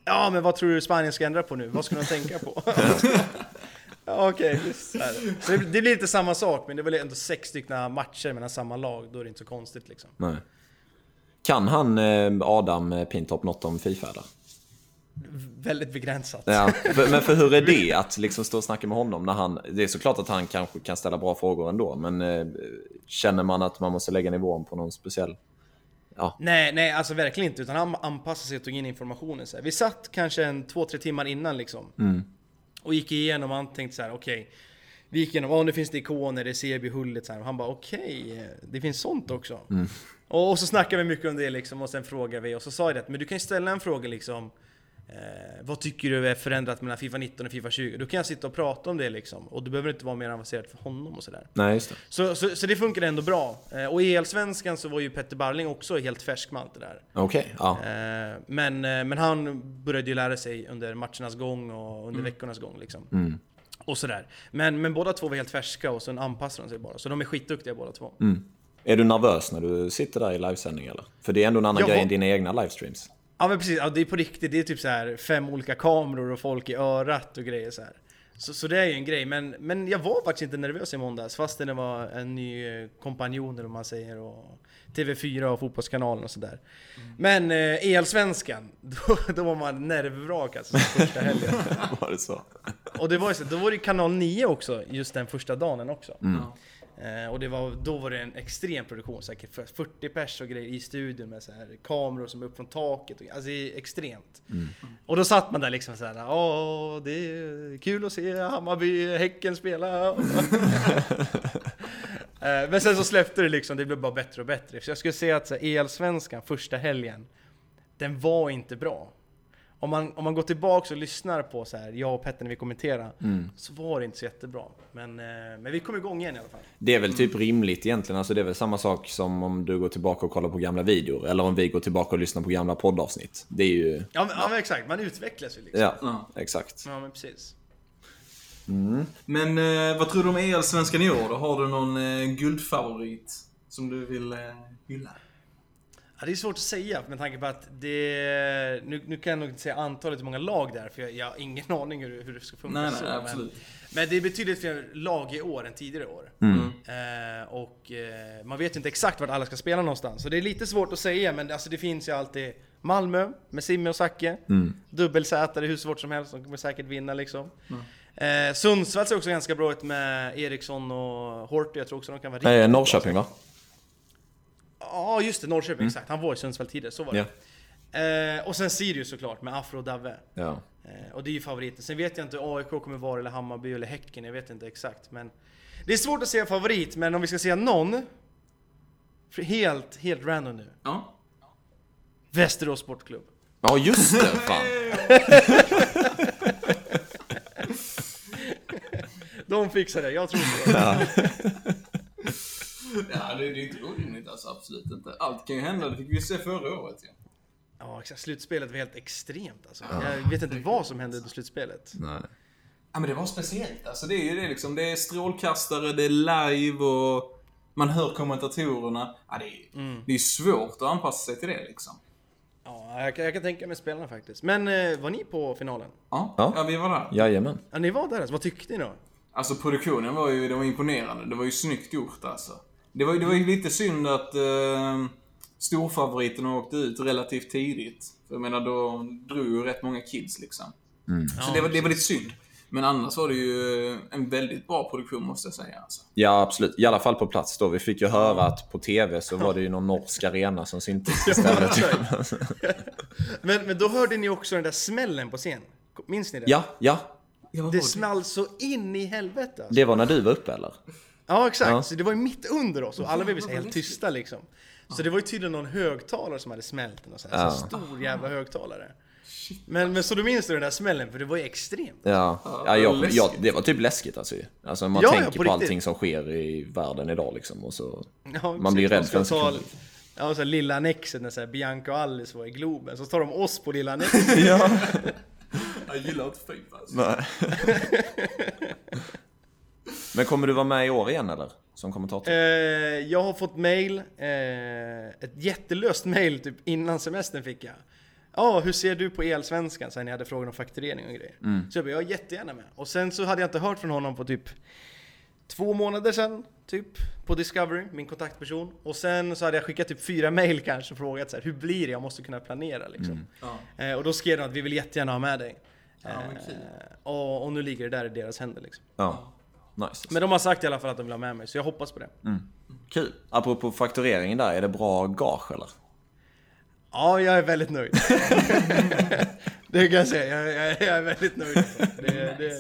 Ja, men vad tror du Spanien ska ändra på nu? Vad ska de tänka på? ja, Okej, visst. Så, det, det blir lite samma sak, men det var ändå sex stycken matcher mellan samma lag. Då är det inte så konstigt liksom. Nej. Kan han, eh, Adam Pintorp, något om Fifa eller? Väldigt begränsat. Ja, men för hur är det att liksom stå och snacka med honom när han... Det är såklart att han kanske kan ställa bra frågor ändå, men eh, känner man att man måste lägga nivån på någon speciell... Nej, nej, alltså verkligen inte. Utan han anpassade sig och tog in informationen. Så här. Vi satt kanske en två, tre timmar innan liksom. Och gick igenom och han tänkte så här: okej. vi gick igenom, oh, nu finns det ikoner, det är CB hullet så här. Och han bara, okej, det finns sånt också. Och, och så snackade vi mycket om det liksom, och sen frågade vi, och så sa jag det, men du kan ju ställa en fråga liksom. Eh, vad tycker du är förändrat mellan Fifa 19 och Fifa 20? Då kan jag sitta och prata om det liksom. Och det behöver inte vara mer avancerat för honom och sådär. Nej, just det. Så, så, så det funkade ändå bra. Eh, och i Elsvenskan så var ju Petter Barling också helt färsk med allt det där. Okej, ja. Eh, men, eh, men han började ju lära sig under matchernas gång och under veckornas gång liksom. Mm. Och sådär. Men, men båda två var helt färska och sen anpassade de sig bara. Så de är skitduktiga båda två. Mm. Är du nervös när du sitter där i livesändning eller? För det är ändå en annan Jag grej än dina egna livestreams. Ja men precis, ja, det är på riktigt. Det är typ så här fem olika kameror och folk i örat och grejer så här. Så, så det är ju en grej, men, men jag var faktiskt inte nervös i måndags fastän det var en ny eh, kompanjon eller vad man säger och TV4 och Fotbollskanalen och sådär. Men eh, Elsvenskan, då, då var man nervvrak alltså första helgen. Var det så? Och det var ju så, då var det kanal 9 också, just den första dagen också. Ja. Eh, och det var, då var det en extrem produktion, säkert för 40 pers och grejer i studion med så här kameror som är upp från taket. Och, alltså det är extremt. Och då satt man där liksom så här, åh det är kul att se Hammarby, Häcken spela. Eh, Men sen så släppte det liksom, det blev bara bättre och bättre. Så jag skulle säga att så här, EL-svenskan första helgen, den var inte bra. Om man, om man går tillbaks och lyssnar på så här, jag och Petter när vi kommenterade, så var det inte så jättebra. Men, eh, men vi kom igång igen i alla fall. Det är väl typ rimligt egentligen. Alltså det är väl samma sak som om du går tillbaka och kollar på gamla videor. Eller om vi går tillbaka och lyssnar på gamla poddavsnitt. Det är ju... Ja men, ja, men exakt, man utvecklas ju liksom. Ja, Ja. exakt. Ja men precis. Men eh, vad tror du om EL-svenskan i år då? Har du någon eh, guldfavorit som du vill eh, hylla? Ja, det är svårt att säga med tanke på att det... Nu, nu kan jag nog inte säga antalet, hur många lag det är, för jag, jag har ingen aning hur, hur det ska funka. Nej, så, nej, men- absolut. Men det är betydligt fler lag i år än tidigare år. Mm. Eh, och eh, man vet ju inte exakt vart alla ska spela någonstans. Så det är lite svårt att säga, men det, alltså, det finns ju alltid Malmö med Simme och Zacke. Mm. Dubbelsätare hur svårt som helst, de kommer säkert vinna liksom. Eh, Sundsvall ser också ganska bra ut med Eriksson och Horty, jag tror också de kan vara riktigt Nej, bra. Norrköping va? Ja, just det, Norrköping, exakt. Han var i Sundsvall tidigare, så var det. Mm. Ja. Eh, och sen Sirius såklart, med Afro och Davve. Ja. Eh, och det är ju favoriten. Sen vet jag inte AIK kommer vara, eller Hammarby, eller Häcken. Jag vet inte exakt. Men det är svårt att säga favorit, men om vi ska säga någon. Helt, helt random nu. Ja. Västerås Sportklubb. Ja, just det! Fan. De fixar det, jag tror på det. Ja, det, det är inte orimligt alltså. Absolut inte. Allt kan ju hända. Det fick vi ju se förra året ju. Ja, exakt. Slutspelet var helt extremt alltså. Jag vet inte vad som hände under slutspelet. Nej. Ja, men det var speciellt. Alltså, det är ju det liksom. Det är strålkastare, det är live och man hör kommentatorerna. Ja, det är, det är svårt att anpassa sig till det liksom. Ja, jag kan, jag kan tänka mig spelarna faktiskt. Men eh, var ni på finalen? Ja, Ja. ja. vi var där. Jajamän. Ja, ni var där alltså. Vad tyckte ni då? Alltså produktionen var ju, det var imponerande. Det var ju snyggt gjort alltså. Det var, ju- det var ju lite synd att eh, storfavoriterna åkte ut relativt tidigt. För jag menar, då drog ju rätt många kids liksom. Så det, var, det var lite synd. Men annars var det ju en väldigt bra produktion måste jag säga. Alltså. Ja, absolut. I alla fall på plats då. Vi fick ju höra att på TV så var det ju någon norsk arena som syntes istället. Men, men då hörde ni också den där smällen på scen. Minns ni det? ja, ja. Det small så in i helvete alltså. Det var när du var uppe eller? Ja exakt, Ja. så det var ju mitt under oss och alla blev helt tysta liksom. Så det var ju tydligen någon högtalare som hade smält här, Ja. så stor jävla högtalare. Men, men så du minns du den där smällen? För det var ju extremt. Ja, ja jag, jag, det var typ läskigt alltså. Alltså man Ja, ja, tänker på på, riktigt. allting som sker i världen idag liksom. Och så... Ja, Man blir rädd för en sekund. Ja, så lilla annexet när så här, Bianca och Alice var i Globen. Så tar de oss på lilla annexet. Ja. Jag gillar inte Fifa alltså. Nej. Men kommer du vara med i år igen eller? Som kommentator? Eh, jag har fått mail, eh, ett jättelöst mail typ innan semestern fick jag. Ja, hur ser du på Elsvenskan? Sen jag hade frågan om fakturering och grejer. Så jag bara, jag är jättegärna med. Och sen så hade jag inte hört från honom på typ två månader sedan, typ, på Discovery, min kontaktperson. Och sen så hade jag skickat typ fyra mail kanske och frågat så här, hur blir det? Jag måste kunna planera liksom. Ja. Eh, och då skrev de att vi vill jättegärna ha med dig. Ja. Eh, och, och nu ligger det där i deras händer liksom. Ja. Nice. Men de har sagt i alla fall att de vill ha med mig, så jag hoppas på det. Kul. Apropå faktureringen där, är det bra gage eller? Ja, jag är väldigt nöjd. det kan jag säga, jag, jag, jag är väldigt nöjd. Det, det,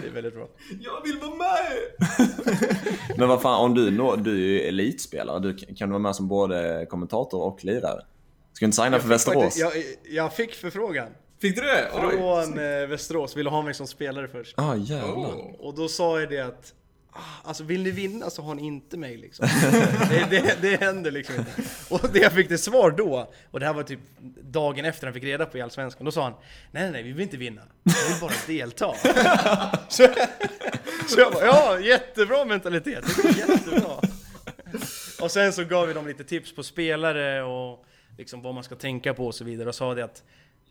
det är väldigt bra. Jag vill vara med! Men vad fan, om du, du är ju elitspelare, du, kan du vara med som både kommentator och lirare? Ska du inte signa för Västerås? Faktiskt, Jag, jag fick förfrågan Fick du det? Oj. från eh, Västerås, ville ha mig som spelare först. Ah, jävlar. Oh. Och då sa jag det att ah, Alltså vill ni vinna så har ni inte mig liksom. det, det, det händer liksom inte. Och det jag fick det svar då, och det här var typ dagen efter han fick reda på i Allsvenskan, då sa han Nej nej nej, vi vill inte vinna. Vi vill bara delta. så, så jag bara, ja jättebra mentalitet, det går jättebra. Och sen så gav vi dem lite tips på spelare och liksom vad man ska tänka på och så vidare och sa det att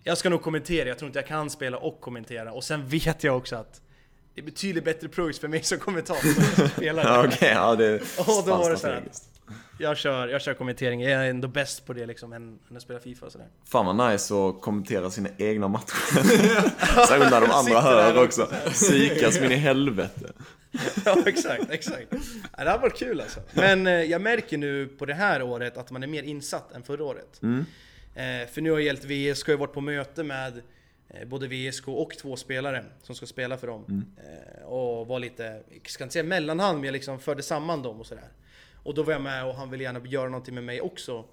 jag ska nog kommentera, jag tror inte jag kan spela och kommentera. Och sen vet jag också att det är betydligt bättre pröjs för mig som kommentator än spelare. Okej, ja det Och då var det så här, jag kör, jag kör kommentering, jag är ändå bäst på det liksom än, än att spela Fifa och sådär. Fan vad nice att kommentera sina egna matcher. Särskilt när de andra hör också. Psykas min i helvete. Ja exakt, exakt. Det har varit kul alltså. Men eh, jag märker nu på det här året att man är mer insatt än förra året. Eh, för nu har jag hjälpt VSK, jag har varit på möte med eh, både VSK och två spelare som ska spela för dem. Eh, och var lite, jag ska inte säga mellanhand, men jag liksom förde samman dem och sådär. Och då var jag med och han ville gärna göra någonting med mig också.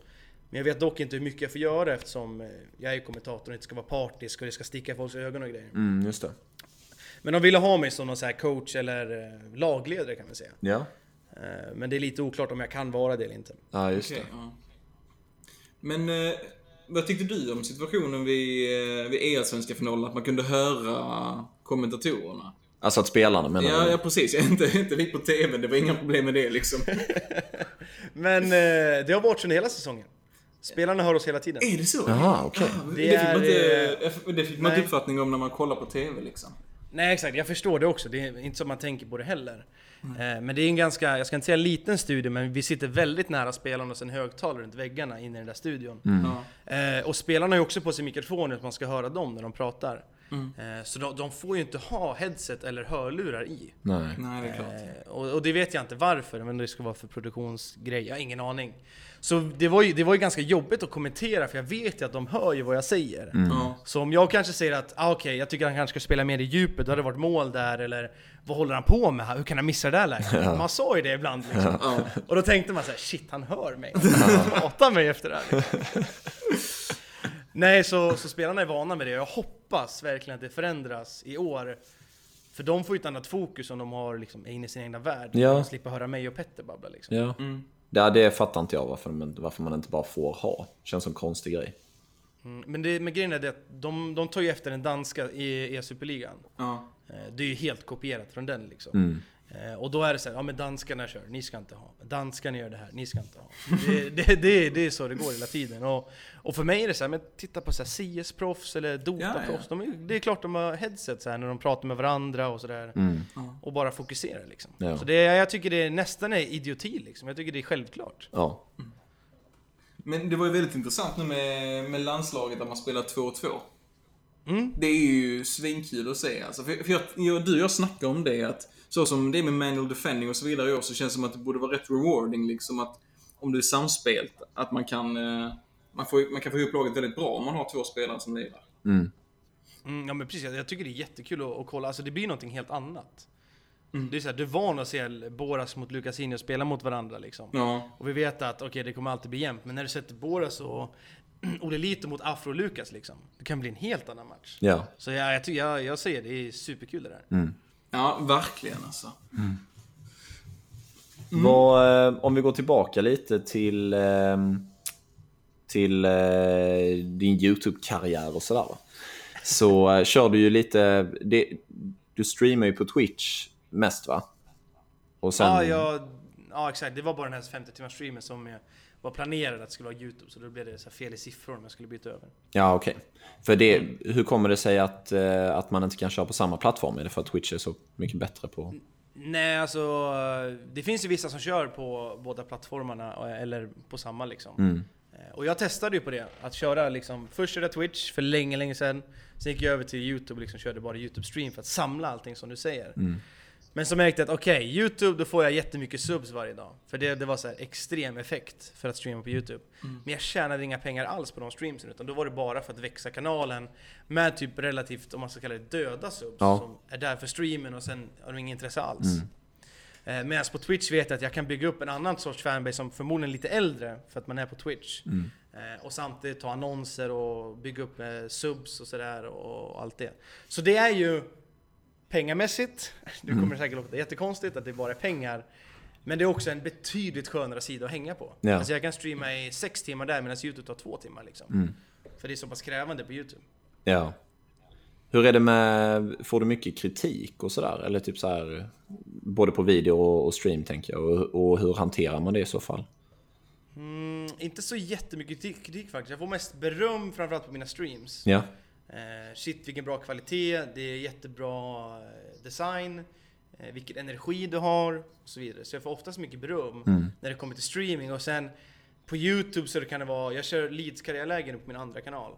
Men jag vet dock inte hur mycket jag får göra eftersom eh, jag är kommentator och inte ska vara partisk och det ska sticka i folks ögon och grejer. Mm, just det. Men de ville ha mig som någon så här coach eller eh, lagledare kan man säga. Ja, Eh, Men det är lite oklart om jag kan vara det eller inte. ja just Okej, det. ja. Men eh, vad tyckte du om situationen vid, eh, vid EL-svenska finalen? Att man kunde höra kommentatorerna? Alltså att spelarna menar Ja, du? ja precis. Inte, inte vi på TV, det var inga problem med det liksom. Men eh, det har varit under hela säsongen. Spelarna hör oss hela tiden. Är det så? Jaha, okej. Ah, Det det, fick man inte, det fick man nej. inte uppfattning om när man kollar på TV liksom. Nej exakt, jag förstår det också. Det är inte så man tänker på det heller. Eh, Men det är en ganska, jag ska inte säga liten studio, men vi sitter väldigt nära spelarna och sen högtalare runt väggarna inne i den där studion. Ja. Eh, och spelarna har ju också på sig mikrofoner så man ska höra dem när de pratar. Eh, så de, de får ju inte ha headset eller hörlurar i. Nej. Nej, det är klart. Och, och det vet jag inte varför, men det ska vara för produktionsgrej. Jag har ingen aning. Så det var, ju, det var ju ganska jobbigt att kommentera, för jag vet ju att de hör ju vad jag säger. Ja. Så om jag kanske säger att ah, okej, jag tycker han kanske ska spela mer i djupet, då hade det varit mål där, eller vad håller han på med? Hur kan han missa det där läget? Man sa ju det ibland liksom. Ja. Och då tänkte man så här: shit han hör mig. Han hatar mig efter det här. Liksom. Nej, så, så spelarna är vana med det. Jag hoppas verkligen att det förändras i år. För de får ju ett annat fokus om de har liksom, är inne i sin egna värld. Ja. De slipper höra mig och Petter babbla liksom. Ja. Mm. Det, det fattar inte jag varför, men varför man inte bara får ha. Känns som en konstig grej. Mm, men, det, men grejen är det att de, de tar ju efter den danska i, i superligan. Ja. Eh, Det är ju helt kopierat från den liksom. Mm. Eh, Och då är det så här, ja men danskarna kör, ni ska inte ha. Danskarna gör det här, ni ska inte ha. Det, det, det, det är så det går hela tiden. Och, och för mig är det så här, men titta på CS-proffs eller Dota-proffs. De är- Det är klart de har headset så här när de pratar med varandra och sådär. Mm. Och bara fokuserar liksom. Ja. Så det, jag tycker det är nästan är idioti liksom. Jag tycker det är självklart. Ja. Men det var ju väldigt intressant nu med, med landslaget där man spelar 2-2. Mm. Det är ju svinkul att se alltså. För, för jag, jag, du och jag snackade om det att så som det är med manual defending och så vidare i år så känns det som att det borde vara rätt rewarding liksom att om det är samspelt, att man kan eh, man, får, man kan få ihop laget väldigt bra om man har två spelare som lirar. Mm. Mm, ja men precis, jag tycker det är jättekul att, att kolla. Alltså det blir någonting helt annat. Det är så här, du är van att se Boras mot Lucasinho spela mot varandra liksom. Ja. Och vi vet att okej, det kommer alltid bli jämnt. Men när du sätter Boras och Olle Lito mot Afro och Lukas liksom. Det kan bli en helt annan match. Ja. Så jag, jag, tycker- jag, jag säger det är superkul det där. Mm. Ja, verkligen alltså. Vad, eh, om vi går tillbaka lite till, eh, till eh, din YouTube-karriär och sådär. Så kör du ju lite, det, du streamar ju på Twitch mest va? Och sen, Ja, jag, ja, exakt. Det var bara den här 50 timmars streamen som jag var planerad att det skulle vara YouTube. Så då blev det så fel i siffror om jag skulle byta över. Ja, okej. För det, hur kommer det sig att, eh, att man inte kan köra på samma plattform? Är det för att Twitch är så mycket bättre på... Nej, alltså det finns ju vissa som kör på båda plattformarna eller på samma liksom. Eh, Och jag testade ju på det, att köra liksom, först körde jag Twitch för länge, länge sedan. Sen gick jag över till YouTube och liksom körde bara YouTube-stream för att samla allting som du säger. Men så märkte jag att okej, YouTube då får jag jättemycket subs varje dag. För det, det var så här extrem effekt för att streama på YouTube. Men jag tjänade inga pengar alls på de streamsen, utan då var det bara för att växa kanalen med typ relativt, om man ska kalla det döda subs, Ja. som är där för streamen och sen har de inget intresse alls. Eh, Medan på Twitch vet jag att jag kan bygga upp en annan sorts fanbase som förmodligen är lite äldre för att man är på Twitch. Eh, Och samtidigt ta annonser och bygga upp eh, subs och sådär och allt det. Så det är ju pengamässigt, nu kommer det säkert låta jättekonstigt att det bara är pengar. Men det är också en betydligt skönare sida att hänga på. Ja. Alltså jag kan streama i sex timmar där medan YouTube tar två timmar liksom. För det är så pass krävande på YouTube. Ja. Hur är det med, får du mycket kritik och sådär? Eller typ så här, både på video och, och stream tänker jag. Och, och hur hanterar man det i så fall? Mm, inte så jättemycket kritik, kritik faktiskt. Jag får mest beröm framförallt på mina streams. Ja. Eh, shit vilken bra kvalitet, det är jättebra eh, design, eh, vilken energi du har och så vidare. Så jag får oftast mycket beröm när det kommer till streaming och sen på Youtube så kan det vara, jag kör Leeds karriärlägen på min andra kanal.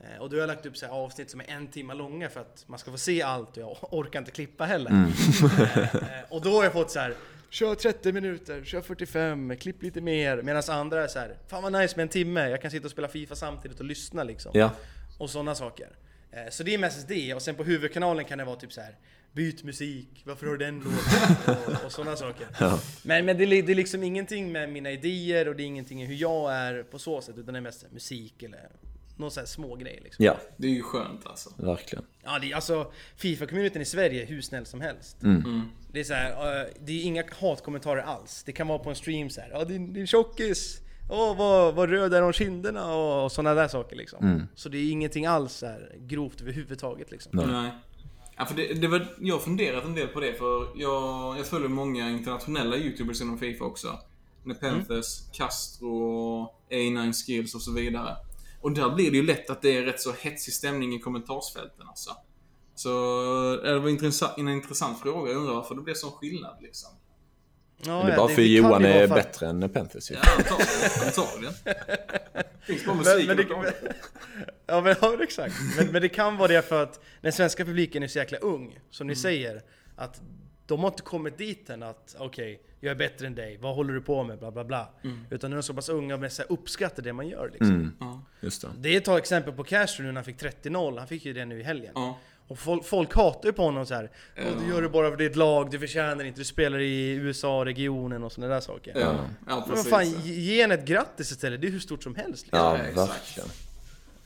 Eh, och då har jag lagt upp så avsnitt som är en timme långa för att man ska få se allt och jag orkar inte klippa heller. Eh, eh, och då har jag fått så här. Kör 30 minuter, kör 45, klipp lite mer. Medan andra är så här, fan vad nice med en timme, jag kan sitta och spela FIFA samtidigt och lyssna liksom Ja. Och sådana saker. Eh, Så det är mest det, och sen på huvudkanalen kan det vara typ så här. Byt musik, varför har du den låten? Och, och sådana saker. Men, men det, det är liksom ingenting med mina idéer och det är ingenting i hur jag är på så sätt, utan det är mest musik eller någon sån här små grej liksom. Ja, Det är ju skönt alltså. verkligen. Ja, det är, alltså Fifa-communityn i Sverige är hur snäll som helst. Det är så här, eh, det är inga hatkommentarer alls. Det kan vara på en stream så här, ja din, din tjockis, åh vad, vad röd är om kinderna och, och sådana där saker liksom. Så det är ingenting alls så här grovt överhuvudtaget liksom. Nej. Nej. Ja, för det, det var, jag har funderat en del på det, för jag, jag följer många internationella YouTubers inom Fifa också. Nepenthes, Castro, A9 Skills och så vidare. Och där blir det ju lätt att det är rätt så hetsig stämning i kommentarsfälten alltså. Så eh, det var intressant, en intressant fråga. Jag undrar varför det blev sån skillnad liksom. Ja, det är bara för det kan ju Johan är för- bättre än Panthers ju. Ja, antagligen. antagligen. Finns bara musik Men, men, det, ja, men, ja, exakt. Men, men det kan vara det för att den svenska publiken är så jäkla ung, som Mm. ni säger. Att de har inte kommit dit än att okej, jag är bättre än dig, vad håller du på med? Bla bla bla. Mm. Utan de är så pass unga och uppskattar det man gör liksom. Mm, Ja. just det. Det är ett exempel på Castro nu när han fick 30-0, han fick ju det nu i helgen. Ja. Och folk, folk hatar ju på honom så här. "Åh, Du gör det bara för ditt lag, du förtjänar inte, du spelar i USA-regionen och sådana där saker. Ja, ja Men precis. fan, ge henne ett grattis istället, det är hur stort som helst liksom. Ja, Ja, exakt. verkligen.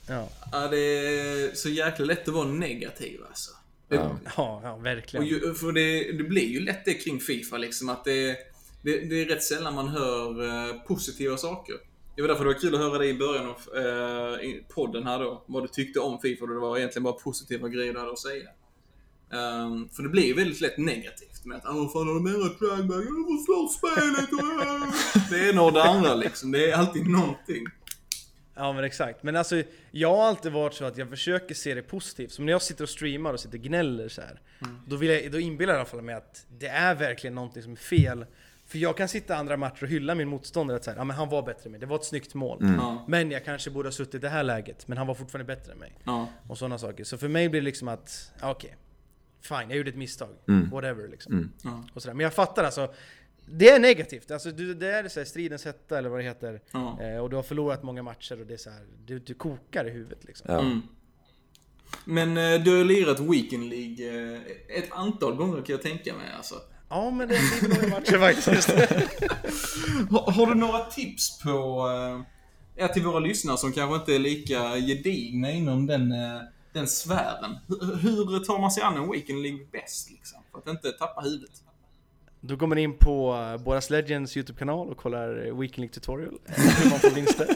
Ja, Ja, det är så jäkla lätt att vara negativ alltså. Det, Ja. ja, ja Och verkligen. ju, för det, det blir ju lätt det kring Fifa liksom att det, det, det är rätt sällan man hör eh, positiva saker. Det var därför det var kul att höra dig i början av eh, podden här då. Vad du tyckte om Fifa och det var egentligen bara positiva grejer du hade att säga. Ehm, för det blir ju väldigt lätt negativt med att vad fan har de ändrat flaggbag? Jag förstår spelet och äh." Det ena och det andra liksom. Det är alltid någonting. Ja men exakt. Men alltså, jag har alltid varit så att jag försöker se det positivt. Som när jag sitter och streamar och sitter och gnäller så här. Då, vill jag, då inbillar jag i alla fall mig att det är verkligen någonting som är fel. För jag kan sitta andra matcher och hylla min motståndare att säga, ja men han var bättre än mig, det var ett snyggt mål. Ja. Men jag kanske borde ha suttit i det här läget, men han var fortfarande bättre än mig. Ja. Och sådana saker. Så för mig blir det liksom att, okej. fine, jag gjorde ett misstag. Whatever liksom. Ja. Och sådär. Men jag fattar alltså. Det är negativt. Alltså, du, det är så här, stridens hetta eller vad det heter. Ja. Eh, och du har förlorat många matcher och det är så här, du, du kokar i huvudet liksom. Ja. Mm. Men eh, du har lirat Weekend League eh, ett antal gånger kan jag tänka mig alltså. Ja men det blir några matcher faktiskt. Har, har du några tips på, eh, ja, till våra lyssnare som kanske inte är lika gedigna inom den, eh, den sfären? Hur, hur tar man sig an en Weekend League bäst liksom? För att inte tappa huvudet. Du kommer in på uh, Boras Legends YouTube-kanal och kollar eh, Weekend League Tutorial. eh, hur man får vinster.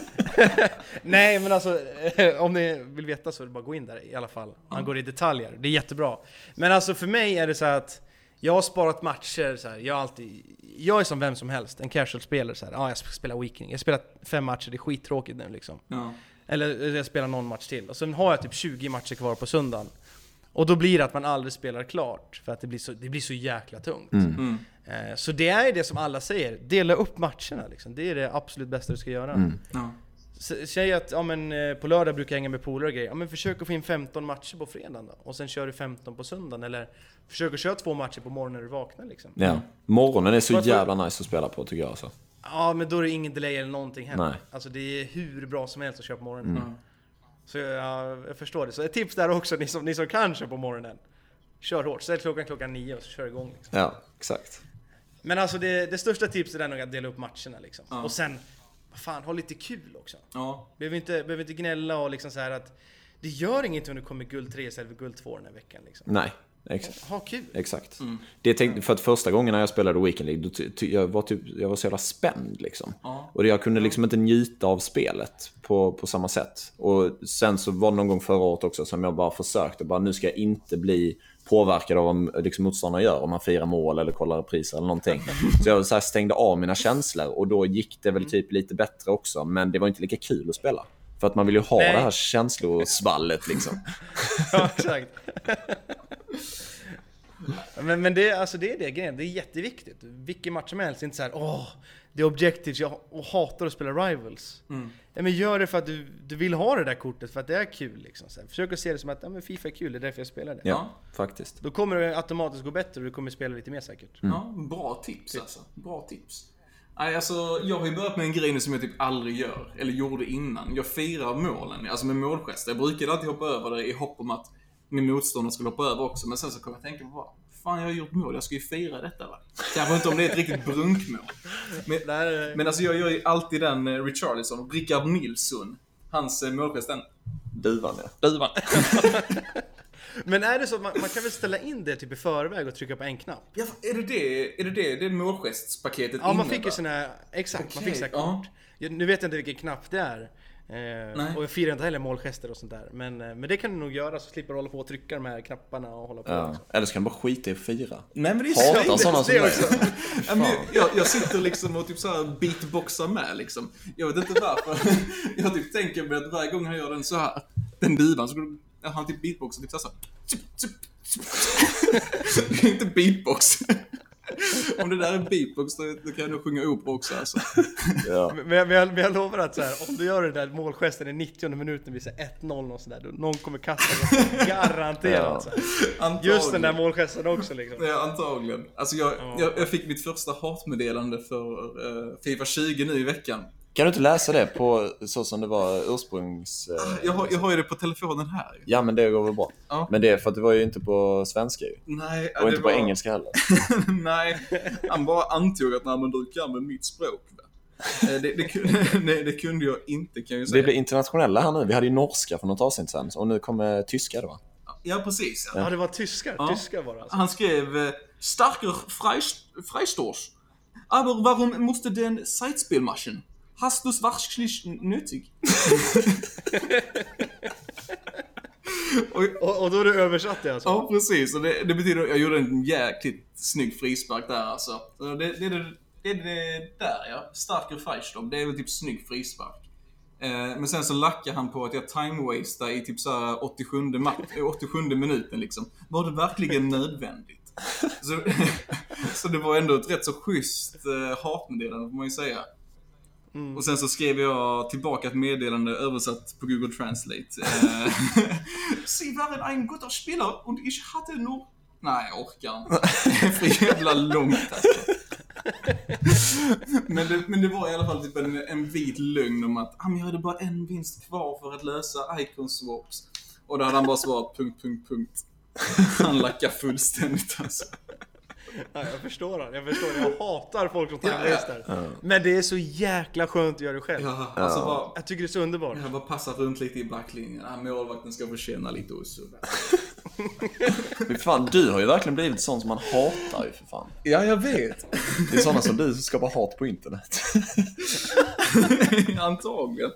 Nej men alltså, eh, om ni vill veta så är det bara att gå in där i alla fall. Man går i detaljer, det är jättebra. Men alltså för mig är det så att jag har sparat matcher så här. Jag, har alltid, jag är som vem som helst, en casual-spelare. Så här. Ja, jag spelar Weekend. Jag har spelat fem matcher, det är skittråkigt nu liksom. Ja. Eller jag spelar någon match till. Och sen har jag typ 20 matcher kvar på söndagen. Och då blir det att man aldrig spelar klart, för att det blir så, det blir så jäkla tungt. Mm. Eh, Så det är det som alla säger, dela upp matcherna liksom. Det är det absolut bästa du ska göra. Ja. Säg att ja, men, eh, på lördag brukar jag hänga med polare och grejer. Ja, men försök att få in 15 matcher på fredagen då. Och sen kör du 15 på söndagen. Eller försök att köra två matcher på morgonen när du vaknar liksom. Ja. Morgonen är så Varför- jävla nice att spela på tycker jag alltså. Ja men då är det ingen delay eller någonting heller. Nej. Alltså det är hur bra som helst att köra på morgonen. Ja. Så jag, jag förstår det. Så ett tips där också, ni som, ni som kan köra på morgonen. Kör hårt, ställ klockan klockan nio och så kör igång. Liksom. Ja, exakt. Men alltså det, det största tipset är nog att dela upp matcherna liksom. Ja. Och sen, fan, ha lite kul också. Ja. Behöver inte, behöver inte gnälla och liksom så här att det gör inget om du kommer guld 3 istället för guld 2 den här veckan liksom. Nej, exakt. Ha kul! Exakt. Mm. Det tänkte, för att första gången när jag spelade Weekend League, då ty, ty, jag, var typ, jag var så jävla spänd liksom. Ja. Och jag kunde liksom inte njuta av spelet på, på samma sätt. Och sen så var det någon gång förra året också som jag bara försökte, bara nu ska jag inte bli påverkad av vad liksom, motståndarna gör, om man firar mål eller kollar repriser eller någonting. Så jag så stängde av mina känslor och då gick det väl typ lite bättre också, men det var inte lika kul att spela. För att man vill ju ha Nej. det här känslosvallet liksom. Ja, exakt. men, men det, alltså det är det grejen, det är jätteviktigt. Vilken match som helst, inte så här åh, det är objectives, jag hatar att spela rivals. Mm. Ja, men gör det för att du, du vill ha det där kortet, för att det är kul liksom. Så här, försök att se det som att ja, men Fifa är kul, det är därför jag spelar det. Ja, faktiskt. Då kommer det automatiskt gå bättre och du kommer spela lite mer säkert. Ja, bra tips alltså. Bra tips. Nej, alltså, jag har ju börjat med en grej nu som jag typ aldrig gör, eller gjorde innan. Jag firar målen, alltså med målgester. Jag brukade alltid hoppa över det i hopp om att min motståndare skulle hoppa över också, men sen så kom jag att tänka på vad fan jag har gjort mål, jag ska ju fira detta va. Kanske inte om det är ett riktigt brunkmål. Men, Nej, men alltså jag gör ju alltid den eh, Richarlison, Rickard Nilsson. Hans eh, målgest, den Duvan ja. duvan. Men är det så att man, man kan väl ställa in det typ i förväg och trycka på en knapp? Ja, är det det, är det, det, det är målgestspaketet Ja, man fick ju såna här, exakt, man Okej, fick såna här ja. kort. Jag, nu vet jag inte vilken knapp det är. Eh, och jag firar inte heller målgester och sånt där. Men, eh, men det kan du nog göra så slipper du hålla på och trycka de här knapparna och hålla på. Ja. Liksom. Eller så kan du bara skita i att fira. Nej men det är Hatar så sådana som det dig. också. Ja, men jag, jag sitter liksom och typ så här beatboxar med liksom. Jag vet inte varför. Jag typ tänker mig att varje gång han gör den så här, den divan, så går det- han typ beatboxar typ så här. Tjup, tjup, tjup. Det är inte beatbox. Om det där är beatbox då, då kan jag nog sjunga opera också alltså. Ja. Men jag, men, jag, men jag lovar att så här, om du gör den där målgesten i 90 minuten vid så här 1-0 och sådär, då någon kommer kasta det. Garanterat. Antagligen. Just den där målgesten också liksom. Ja, antagligen. Alltså jag, jag, jag fick mitt första hatmeddelande för eh, Fifa 20 nu i veckan. Kan du inte läsa det på så som det var ursprungs... eh, Jag har, jag har ju det på telefonen här. Ja men det går väl bra. Ja. Men det är för att det var ju inte på svenska ju. Nej, Och inte på var- engelska heller. Nej, han bara antog att nej, du kan väl mitt språk. Eh, Det, det, kunde, det, det kunde jag inte kan jag ju Vi säga. blir internationella här nu. Vi hade ju norska för något avsnitt sen. Och nu kommer tyska då. Ja, precis. Ja. Ja det var tyskar, Ja. tyskar var det alltså. Han skrev eh, Starker Freist- Freistoß. Aber warum musste den Zeitspielmaschen? Hast du's wirklich nötig? och, Och, och då är det översatt det alltså? Ja, precis. Och det, det betyder att jag gjorde en jäkligt snygg frispark där alltså. Så det, det, det, det är det där ja. Starker Freistorm. Det är väl typ snygg frispark. Eh, men sen så lackar han på att jag time-wastar i typ såhär 87, ma- eh, 87 minuten liksom. Var det verkligen nödvändigt? Så, så det var ändå ett rätt så schysst eh, hatmeddelande får man ju säga. Och sen så skrev jag tillbaka ett meddelande översatt på Google Translate. Eh, Sie waren ein guter Spieler und ich hatte nur... Nej, jag orkar inte. Det är för jävla långt alltså. men, det, men det var i alla fall typ en, en vit lögn om att ah, men jag hade bara en vinst kvar för att lösa icon swaps. Och då hade han bara svarat punkt, punkt, punkt. Han lackar fullständigt alltså. Ja, jag förstår han, jag förstår. Jag hatar folk som Ja, ja. time Men det är så jäkla skönt att göra det själv. Ja, alltså bara... Jag tycker det är så underbart. Jag bara passar runt lite i backlinjen. Ah, målvakten ska få känna lite så. Fy fan, du har ju verkligen blivit sån som man hatar ju för fan. Ja, jag vet. Det är sådana som du som skapar hat på internet. Antagligen.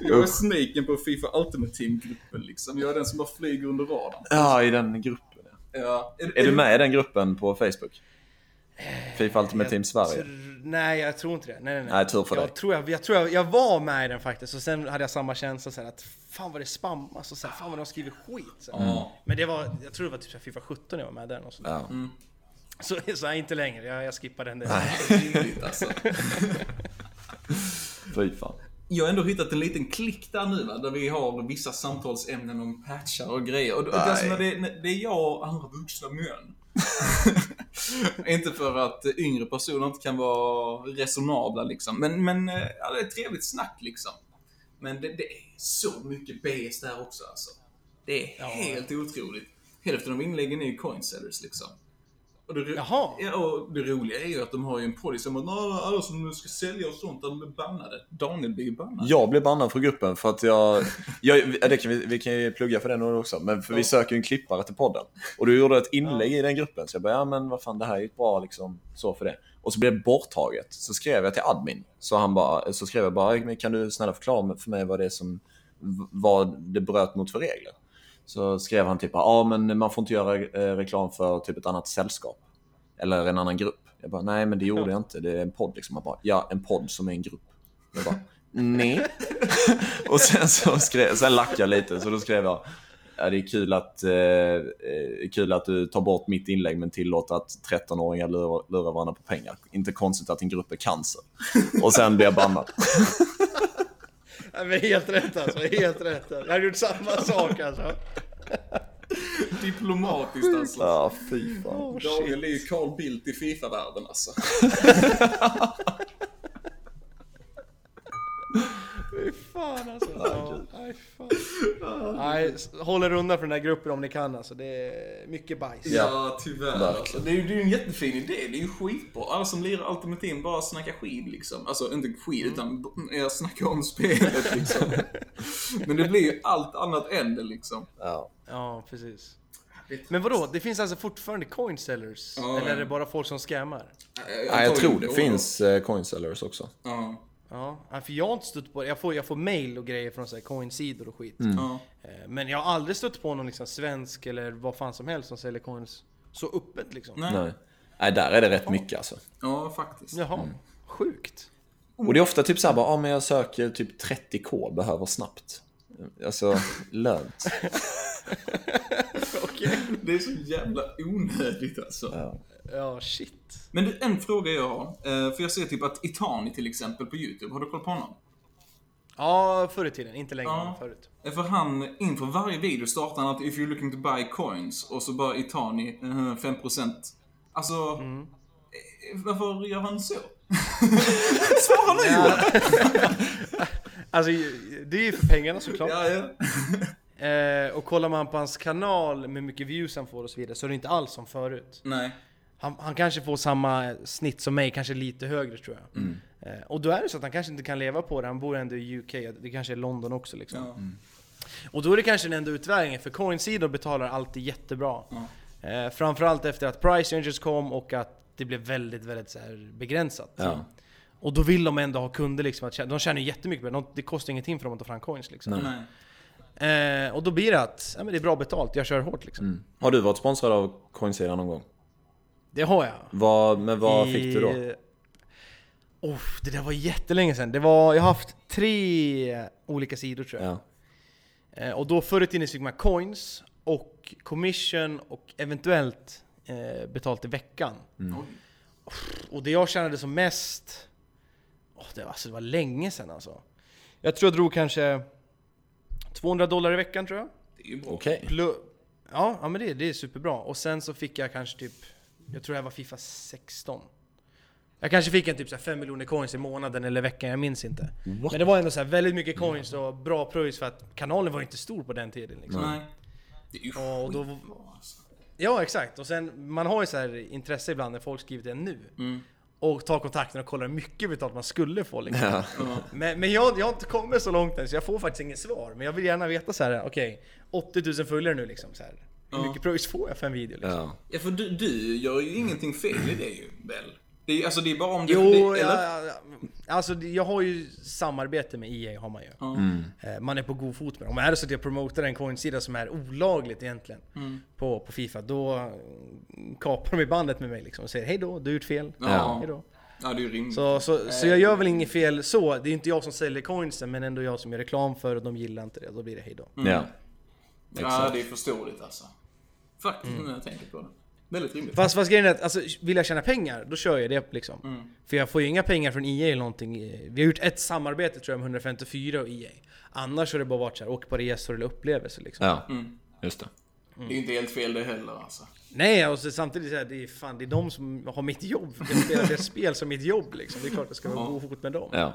Jag är snaken på Fifa Ultimate Team-gruppen liksom. Jag är den som bara flyger under radarn. Ja, i den gruppen. Ja. Ja. Är du med i den gruppen på Facebook? Fifa Ultimate Team Sverige? Nej, jag tror inte det. Nej, nej, nej. Nej, tur för jag dig. Tror jag, jag tror jag, jag var med i den faktiskt och sen hade jag samma känsla så här att fan vad det spammas och så här, fan vad de skriver skit. Ja. Men det var, jag tror det var typ Fifa 17 jag var med den och så. Ja. Så, så inte längre, jag, jag skippar den där. Rimligt alltså. Fy fan. Jag har ändå hittat en liten klick där nu va, där vi har vissa samtalsämnen om patchar och grejer. Och det, alltså, när det, när det är jag och andra vuxna män. inte för att yngre personer inte kan vara resonabla liksom. Men, men eh, ja, det är ett trevligt snack liksom. Men det, det är så mycket BS där också alltså. Det är helt otroligt. Hälften av inläggen är ju coinsellers liksom. Och det, Jaha. Ja, och det roliga är ju att de har ju en policy om att "Nå, alla som ska sälja och sånt, de är bannade. Daniel blir ju bannad. Jag blev bannad från gruppen för att jag... jag det kan vi, vi kan ju plugga för det nu också, men för vi söker ju en klippare till podden. Och du gjorde ett inlägg i den gruppen, så jag bara, ja men vad fan det här är ju ett bra liksom, så för det. Och så blev det borttaget. Så skrev jag till admin, så han bara, så skrev jag bara, "Men kan du snälla förklara för mig vad det är som, vad det bröt mot för regler? Så skrev han typ, ja men man får inte göra eh, reklam för typ ett annat sällskap. Eller en annan grupp. Jag bara, nej men det gjorde jag inte, det är en podd liksom. Han bara, ja en podd som är en grupp. Jag bara, nej. och sen så skrev, sen lackade jag lite, så då skrev jag, ja, det är kul att, eh, eh kul att du tar bort mitt inlägg men tillåter att 13-åringar lurar, lurar varandra på pengar. Inte konstigt att din grupp är cancer. Och sen blev jag bannad. Ja, men helt rätt alltså, helt rätt. Jag hade gjort samma sak alltså. Diplomatiskt alltså. Ja, fy fan. Oh, Daniel är ju Carl Bildt i Fifa-världen alltså. Fan alltså. Ja, nej, fan. Nej, håll er undan från den här gruppen om ni kan alltså. Det är mycket bajs. Ja, tyvärr. Alltså. Det, är, ju- det är ju en jättefin idé. Det är ju skitbra. Alla som lirar Ultimate Team bara snackar skid liksom. Alltså inte skid, utan b- jag snackar om spelet liksom. Men det blir ju allt annat än det liksom. Ja. Ja, precis. Men vadå, det finns alltså fortfarande coinsellers? Ja, Eller är ja. det bara folk som scammar? Nej, jag tror det finns eh, coinsellers också. Ja. Ja, ja, för jag har inte stött på det. Jag får, jag får mail och grejer från så här coinsidor och skit. Mm. Ja. Eh, Men jag har aldrig stött på någon liksom svensk eller vad fan som helst som säljer coins så öppet liksom. Nej. Nej. Nej, där är det rätt mycket alltså. ja, faktiskt. Jaha, sjukt. Och det är ofta typ såhär bara, ja men jag söker typ 30k, behöver snabbt. Alltså, lönt. Okej. Det är så jävla onödigt alltså. Ja. Ja, shit. Men du, en fråga jag har. eh, För jag ser typ att Itani till exempel på YouTube, har du koll på honom? Ja, förr i tiden. Inte längre, Ja. men förut. Eh, För han, inför varje video startar han att if you're looking to buy coins och så bara Itani, eh, 5%. Alltså, eh, varför gör han så? Svara nu Johan! Alltså, det är ju för pengarna såklart. Ja, ja. Eh, och kollar man på hans kanal med mycket views han får och så vidare så är det inte alls som förut. Nej. Han, han kanske får samma snitt som mig, kanske lite högre tror jag. Mm. Eh, och då är det så att han kanske inte kan leva på det, han bor ändå i UK, det kanske är London också liksom. Ja. Och då är det kanske den enda utvägen, för coinsidor betalar alltid jättebra. Eh, framförallt efter att price ranges kom och att det blev väldigt, väldigt så här begränsat. Ja. Och då vill de ändå ha kunder liksom, att tjäna, de tjänar ju jättemycket på det. De- Det kostar ingenting för dem att ta fram coins liksom. Nej. Eh, och då blir det att, ja men det är bra betalt, jag kör hårt liksom. Mm. Har du varit sponsrad av Coinsidan någon gång? Det har jag. Vad, men vad fick du då? I- Oh, det där var jättelänge sedan. Det var, jag har haft tre olika sidor tror jag. Ja. Eh, och då förr i tiden fick man coins och commission och eventuellt eh, betalt i veckan. Oj. Och det jag tjänade som mest, oh, det, var, alltså, det var länge sedan alltså. Jag tror jag drog kanske 200 dollar i veckan tror jag. Det är ju bra. Okej. Plu- ja, ja men det, det är superbra. Och sen så fick jag kanske typ, jag tror det här var Fifa 16. Jag kanske fick en typ så här 5 miljoner coins i månaden eller veckan, jag minns inte. What? Men det var ändå så här väldigt mycket coins och bra pröjs för att kanalen var inte stor på den tiden. Liksom. Nej. Det är ju Och då- alltså. Ja exakt, och sen man har ju så här intresse ibland när folk skriver det nu. Mm. Och tar kontakten och kollar hur mycket betalt man skulle få liksom. Ja. Men, men jag, jag har inte kommit så långt än så jag får faktiskt inget svar. Men jag vill gärna veta så här: okej 80 000 följare nu liksom. Så här. Hur mycket pröjs får jag för en video liksom? Ja. Ja, för du, du gör ju ingenting fel i det ju, väl? Det är, alltså det är bara om du... Jo, det, eller? ja, ja. alltså jag har ju samarbete med EA har man ju. Ja. Eh, Man är på god fot med dem. Om är det så att jag promotar en coinsida som är olagligt egentligen Mm. på, på Fifa, då mm, kapar de i bandet med mig liksom och säger hej då, du har gjort fel. Ja. Hej då. Ja, det är ju rimligt. Så, så, så jag gör väl inget fel så. Det är inte jag som säljer coinsen, men ändå jag som gör reklam för och de gillar inte det. Då blir det hej då. ja. Ja, exakt. det är förståeligt alltså. Faktiskt, när jag tänker på det. Väldigt rimligt. Fast, fast grejen är att alltså, vill jag tjäna pengar, då kör jag det liksom. Mm. För jag får ju inga pengar från EA eller någonting. Vi har gjort ett samarbete tror jag med 154 och EA. Annars har det bara varit så här, åk på resor eller upplevelser liksom. ja. Mm. Just det. Det är inte helt fel det heller alltså. Nej, och så, samtidigt så här, det är fan, det är de som har mitt jobb. Jag spelar det spel som mitt jobb liksom. Det är klart jag ska vara Ja. god fot med dem. Ja.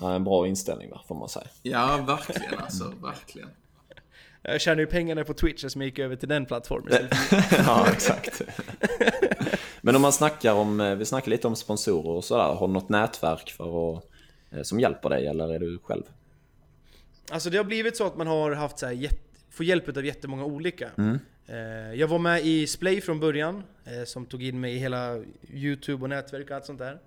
ja. En bra inställning va, får man säga. Ja, verkligen alltså. Verkligen. Jag tjänar ju pengarna på Twitch som gick över till den plattformen. istället. ja, exakt. Men om man snackar om, eh, vi snackar lite om sponsorer och sådär. Har du något nätverk för att, eh, som hjälper dig eller är du själv? Alltså det har blivit så att man har haft så här, får hjälp av jättemånga olika. Mm. Eh, Jag var med i Splay från början, eh, som tog in mig i hela YouTube och nätverk och allt sånt där.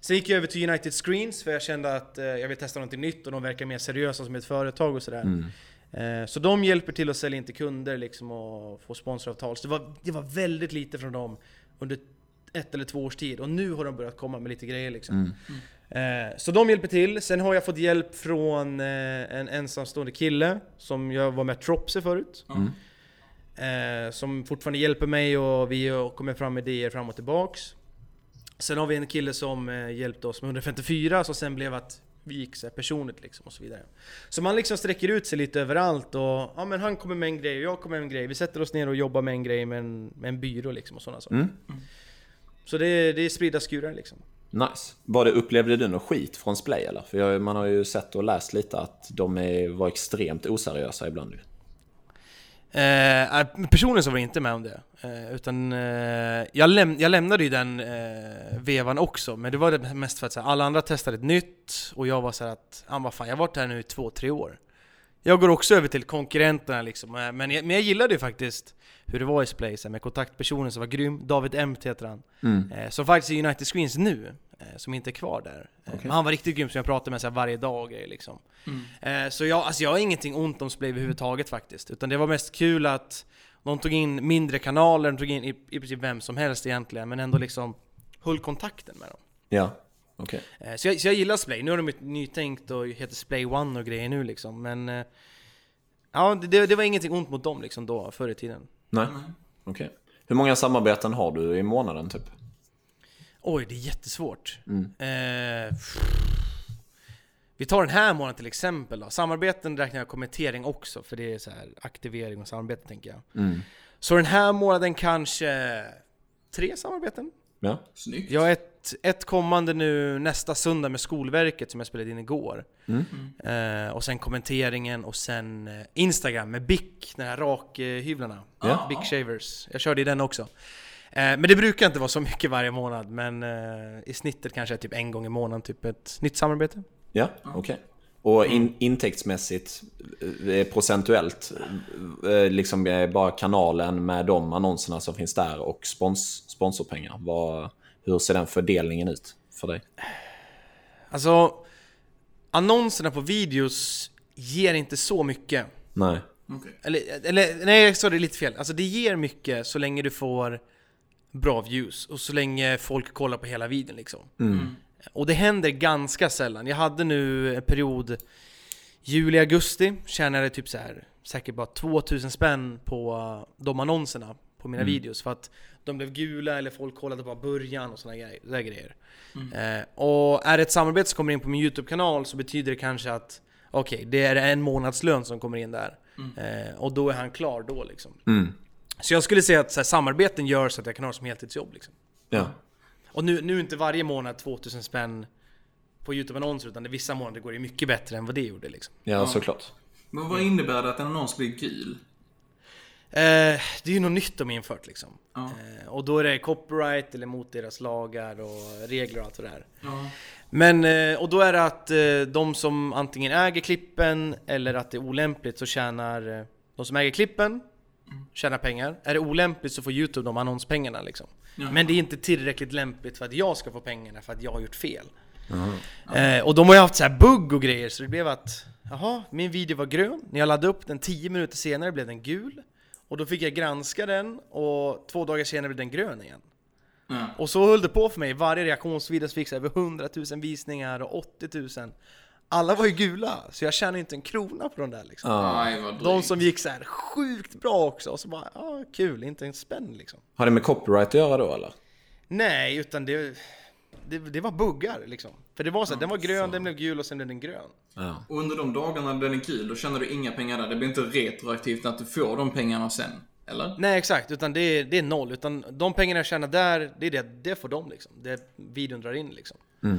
Sen gick jag över till United Screens för jag kände att eh, jag vill testa något nytt och de verkar mer seriösa som ett företag och sådär. Mm. Eh, Så de hjälper till att sälja in till kunder liksom och få sponsoravtal. Så det var, det var väldigt lite från dem under ett eller två års tid och nu har de börjat komma med lite grejer liksom. Mm. Eh, Så de hjälper till. Sen har jag fått hjälp från eh, en ensamstående kille som jag var med Tropse förut. Mm. Eh, Som fortfarande hjälper mig och vi kommit fram med idéer fram och tillbaks. Sen har vi en kille som hjälpte oss med 154 som sen blev att vi gick så personligt liksom och så vidare. Så man liksom sträcker ut sig lite överallt och ja men han kommer med en grej och jag kommer med en grej. Vi sätter oss ner och jobbar med en grej med en, med en byrå liksom och sådana saker. Mm. Så det det är spridda skurar liksom. Nice. Var det, upplevde du något skit från Splay eller? För jag, man har ju sett och läst lite att de är, var extremt oseriösa ibland. Eh, äh, personligen så var jag inte med om det. Eh, utan eh, jag, läm jag lämnade ju den eh, vevan också, men det var det mest för att här, alla andra testade ett nytt och jag var så att, ah, vad fan, jag har varit här nu i två, tre år. Jag går också över till konkurrenterna liksom. Eh, Men jag, men jag gillade ju faktiskt hur det var i Splay med kontaktpersonen som var grym. David M heter han. Mm. Eh, som faktiskt är United Screens nu. Eh, som inte är kvar där. Eh, Men han var riktigt grym som jag pratade med så här, varje dag och liksom. Eh, så jag, alltså jag har ingenting ont om Splay överhuvudtaget faktiskt. Utan det var mest kul att de tog in mindre kanaler, de tog in i, i princip vem som helst egentligen. Men ändå liksom höll kontakten med dem. Ja, okej. Eh, Så jag, så jag gillar Splay. Nu har de ett nytänkt och heter Splay One och grejer nu liksom. Men... Ja, det, det var ingenting ont mot dem liksom då, förr i tiden. Nej, okej. Hur många samarbeten har du i månaden typ? Oj, det är jättesvårt. Eh, vi tar den här månaden till exempel då. Samarbeten räknar jag kommentering också, för det är så här aktivering och samarbete tänker jag. Mm. Så den här månaden kanske tre samarbeten? Ja. Snyggt. Jag har ett, ett kommande nu nästa söndag med Skolverket som jag spelade in igår. Eh, och sen kommenteringen och sen eh, Instagram med Bic, den här rakhyvlarna. Ja. Bic Shavers. Jag körde i den också. Eh, men det brukar inte vara så mycket varje månad, men eh, i snittet kanske typ en gång i månaden, typ ett nytt samarbete. Ja, okej. Och in, intäktsmässigt, eh, procentuellt, liksom bara kanalen med de annonserna som finns där och spons, sponsorpengar. Vad, hur ser den fördelningen ut för dig? Alltså, annonserna på videos ger inte så mycket. Nej. Okej. Eller, eller nej, jag sa det lite fel. Alltså det ger mycket så länge du får bra views och så länge folk kollar på hela videon liksom. Och det händer ganska sällan. Jag hade nu en period juli, augusti, tjänade typ så här säkert bara 2000 spänn på uh, de annonserna på mina videos för att de blev gula eller folk kollade bara början och såna grejer. Där grejer. Eh, och är det ett samarbete som kommer in på min YouTube-kanal så betyder det kanske att okej, det är en månadslön som kommer in där. Eh, och då är han klar då liksom. Så jag skulle säga att så här, samarbeten gör så att jag kan ha det som heltidsjobb liksom. Ja. Och nu, nu är inte varje månad 2000 spänn på YouTube-annonser utan det vissa månader går det mycket bättre än vad det gjorde liksom. ja, såklart. Men vad innebär det att en annons blir gul? Eh, det är ju något nytt de infört liksom. Ja. Eh, och då är det copyright eller mot deras lagar och regler och allt det är. Ja. Men, eh, och då är det att de som antingen äger klippen eller att det är olämpligt så tjänar de som äger klippen tjänar pengar. Är det olämpligt så får YouTube de annonspengarna liksom. Ja. Men det är inte tillräckligt lämpligt för att jag ska få pengarna för att jag har gjort fel. Eh, och de har ju haft så här bugg och grejer så det blev att Jaha, min video var grön. När jag laddade upp den 10 minuter senare blev den gul. Och då fick jag granska den och två dagar senare blev den grön igen. Ja. Och så höll det på för mig. Varje reaktionsvideo fick så över 100 000 visningar och 80 000. Alla var ju gula, så jag tjänade inte en krona på de där liksom. Aj. De som gick så här sjukt bra också, och så bara ja, kul, inte en spänn liksom. Har det med copyright att göra då eller? Nej, utan det, det, det var buggar liksom. För det var så här, den var grön, den blev gul och sen blev den grön. Ja. Och under de dagarna den är kul, då tjänar du inga pengar där. Det blir inte retroaktivt att du får de pengarna sen. Eller? Nej exakt, utan det är, det är noll. Utan de pengarna jag tjänar där, det är det, det får de liksom. Det videon drar in liksom. Eh,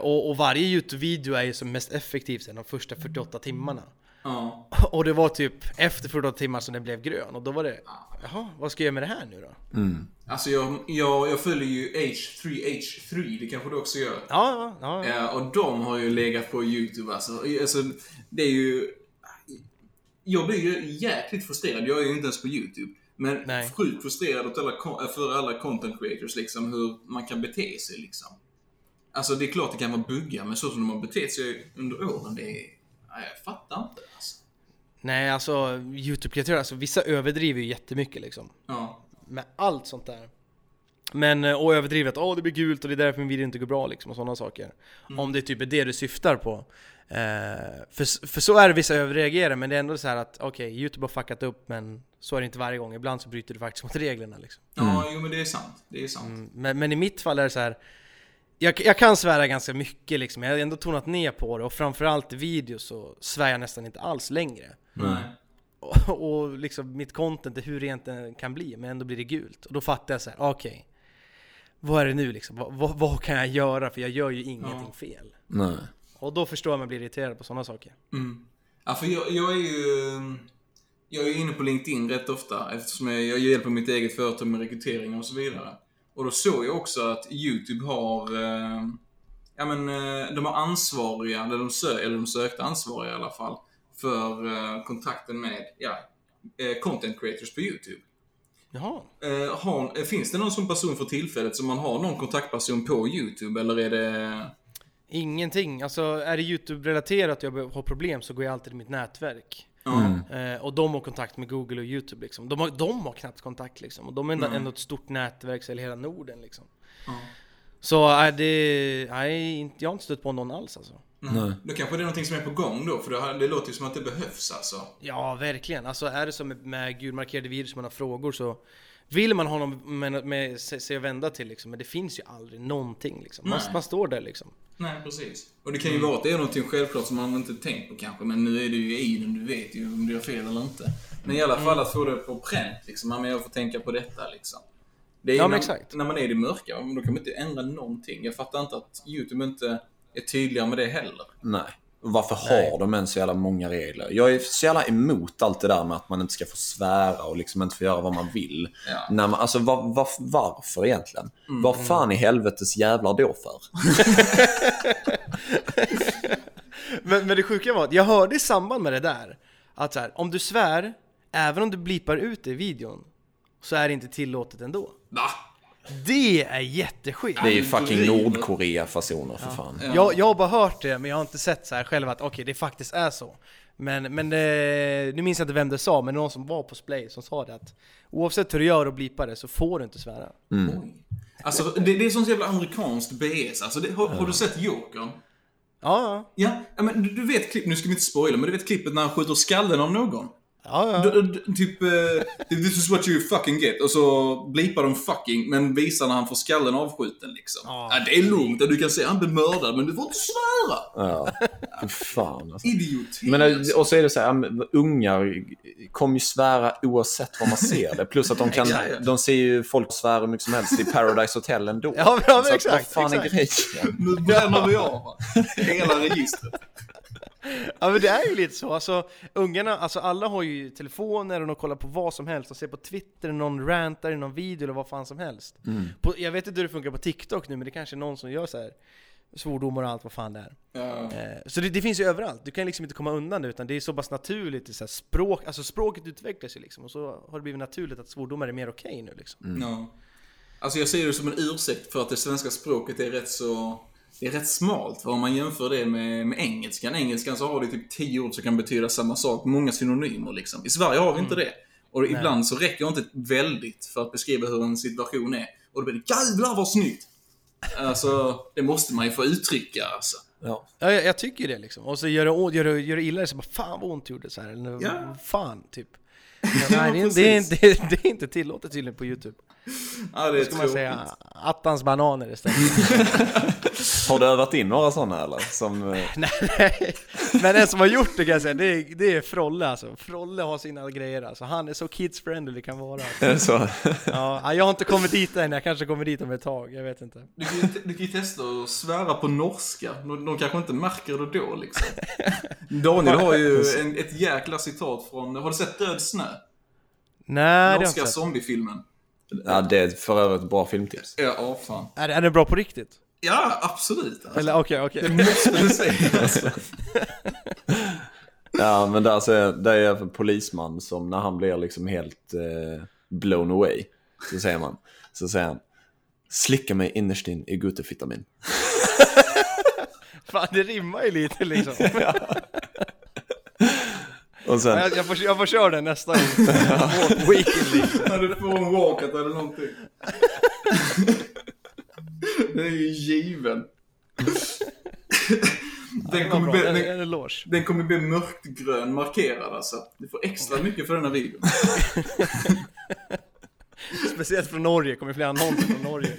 och, och varje YouTube-video är ju som mest effektiv sen de första 48 timmarna. Ja. Och det var typ efter 48 timmar som den blev grön. Och då var det, jaha, vad ska jag göra med det här nu då? Alltså jag, jag, jag följer ju H3H3, det kanske du också gör. Ja, ja, ja. Ja, och de har ju legat på YouTube alltså. alltså. Det är ju... Jag blir ju jäkligt frustrerad. Jag är ju inte ens på YouTube. Men Nej. sjukt frustrerad åt alla, för alla content creators liksom, hur man kan bete sig liksom. Alltså det är klart det kan vara buggar, men så som de har betett sig under åren, det är... Nej, jag fattar inte alltså. Nej, alltså YouTube-kreatörer, alltså vissa överdriver ju jättemycket liksom. Ja. Med allt sånt där. Men, eh, och överdriver att åh det blir gult och det är därför min video inte går bra liksom och sådana saker. Om det typ är det du syftar på. Eh, för, för så är det vissa överreagerar, men det är ändå så här att okej, YouTube har fuckat upp men så är det inte varje gång. Ibland så bryter du faktiskt mot reglerna liksom. Ja, jo men det är sant. Det är sant. Men, men i mitt fall är det så här. Jag, jag kan svära ganska mycket liksom, jag har ändå tonat ner på det och framförallt i videos så svär jag nästan inte alls längre. Nej. Och, och liksom mitt content är hur rent det kan bli, men ändå blir det gult. Och då fattar jag så här: okej. vad är det nu liksom? Vad, vad, vad kan jag göra? För jag gör ju ingenting Ja. fel. Nej. Och då förstår jag att man blir irriterad på sådana saker. Mm. Ja, för jag, jag är ju... Jag är inne på LinkedIn rätt ofta eftersom jag, jag hjälper mitt eget företag med rekryteringar och så vidare. Och då såg jag också att YouTube har... Eh, ja men, eh, de har ansvariga, eller de, sö, eller de sökte ansvariga i alla fall, för eh, kontakten med ja, eh, content creators på YouTube. Jaha. Eh, har, eh, finns det någon sån person för tillfället som man har någon kontaktperson på YouTube eller är det... Ingenting. Alltså är det YouTube-relaterat och jag har problem så går jag alltid till mitt nätverk. Ja. Eh, och de har kontakt med Google och YouTube liksom. De har, de har knappt kontakt liksom. Och de är ändå, Nej. ändå ett stort nätverk så hela Norden liksom. Ja. Så är det... Nej, inte- jag har inte stött på någon alls alltså. Nej. Då kanske det är någonting som är på gång då, för det, här- det låter ju som att det behövs alltså. Ja, verkligen. Alltså är det som med, med gulmarkerade videos som man har frågor så vill man ha någon med, med sig att vända till liksom. Men det finns ju aldrig någonting liksom. Man, man står där liksom. Nej, precis. Och det kan ju vara att det är någonting självklart som man inte tänkt på kanske, men nu är det ju i den, du vet ju om du gör fel eller inte. Men i alla fall att få det på pränt liksom, men jag får tänka på detta liksom. Det är ju Ja, när, exakt. när man är i det mörka, men då kan man inte ändra någonting. Jag fattar inte att YouTube inte är tydligare med det heller. Nej. Varför har de ens så jävla många regler? Jag är så jävla emot allt det där med att man inte ska få svära och liksom inte få göra vad man vill. Ja. När man, alltså var, var, varför egentligen? Vad fan i helvetes jävlar då för? Men, men det sjuka var att jag hörde i samband med det där att så här, om du svär, även om du blipar ut det i videon, så är det inte tillåtet ändå. Va? Det är jätteskit! Det är ju fucking. Nordkorea-fasoner för fan. Ja. Jag, jag har bara hört det, men jag har inte sett så här själv att okej, det faktiskt är så. Men, men eh, nu minns jag inte vem det sa, men någon som var på Splay som sa det att oavsett hur du gör och blipar det så får du inte svära. Oj. Alltså, det, det är sånt jävla amerikanskt BS. Alltså, det, har, har du sett Jokern? Ja, ja. Men du, du vet klipp, nu ska vi inte spoila, men du vet klippet när han skjuter skallen av någon? Ja, ja. Typ, eh, this is what you fucking get. Och så blipar de fucking, men visar när han får skallen avskjuten liksom. Ja. Ja, det är lugnt, du kan säga han blir mördad, men du får inte svära. Ja. Fy fan alltså. Idiot. Men, eh, och så är det så här, men ungar kommer ju svära oavsett vad man ser det. Plus att de kan, de ser ju folk svära hur mycket som helst i Paradise Hotel ändå. Ja, men- ja, men så att, exakt, vad fan är exakt. grejen? Nu bränner vi av hela registret. Ja men det är ju lite så, alltså ungarna, alltså alla har ju telefoner och de kollar på vad som helst, de ser på Twitter, någon rantar i någon video eller vad fan som helst. På, jag vet inte hur det funkar på TikTok nu, men det kanske är någon som gör så här svordomar och allt vad fan det är. Ja. Eh, så det, det finns ju överallt, du kan liksom inte komma undan det utan det är så pass naturligt, så här språk, alltså språket utvecklas ju liksom och så har det blivit naturligt att svordomar är mer okej nu liksom. Ja. Alltså jag ser det som en ursäkt för att det svenska språket är rätt så... Det är rätt smalt, för om man jämför det med, med engelskan. Engelskan så har det typ tio ord som kan betyda samma sak, många synonymer liksom. I Sverige har vi inte det. Och ibland så räcker inte väldigt för att beskriva hur en situation är. Och då blir det jävlar vad snyggt! Alltså, det måste man ju få uttrycka alltså. Ja. Ja, jag, jag tycker det liksom. Och så gör det, gör det, gör det illa så bara fan vad ont det gjorde så här. Eller Ja. fan typ. Men nej, det, är, det, är, det är inte tillåtet tydligen på Youtube. Ja, det är Ska man säga attans bananer istället. Har du övat in några sådana eller? Som, eh, nej, nej. Men en som har gjort det kan jag säga, det är, det är Frolle alltså. Frolle har sina grejer alltså. Han är så kids-friendly det kan vara. är det så? Ja, jag har inte kommit dit än, jag kanske kommer dit om ett tag, jag vet inte. Du kan, ju, du kan ju testa att svära på norska. De, de kanske inte märker det då liksom. Daniel har ju en, ett jäkla citat från, har du sett Död snö? Nej, Norska zombiefilmen. Ja, det är för övrigt ett bra filmtips. Ja, åh fan. Är, är den bra på riktigt? Ja, absolut. Alltså. Eller okej, okej. Det måste du säga alltså. Ja, men där, så är, där är en polisman som när han blir liksom helt eh, blown away, så säger man, så säger han Slicka mig innerst in i gutefitamin. Fan, det rimmar ju lite liksom. Och sen, Jag, jag, får, jag får köra den nästa gång. Weekend liksom. När du får en walkout eller någonting. Den är ju given. Den kommer, bli, en, den, den kommer bli mörkgrön markerad alltså. Du får extra mycket för denna videon. Speciellt från Norge, kommer flera annonser från Norge.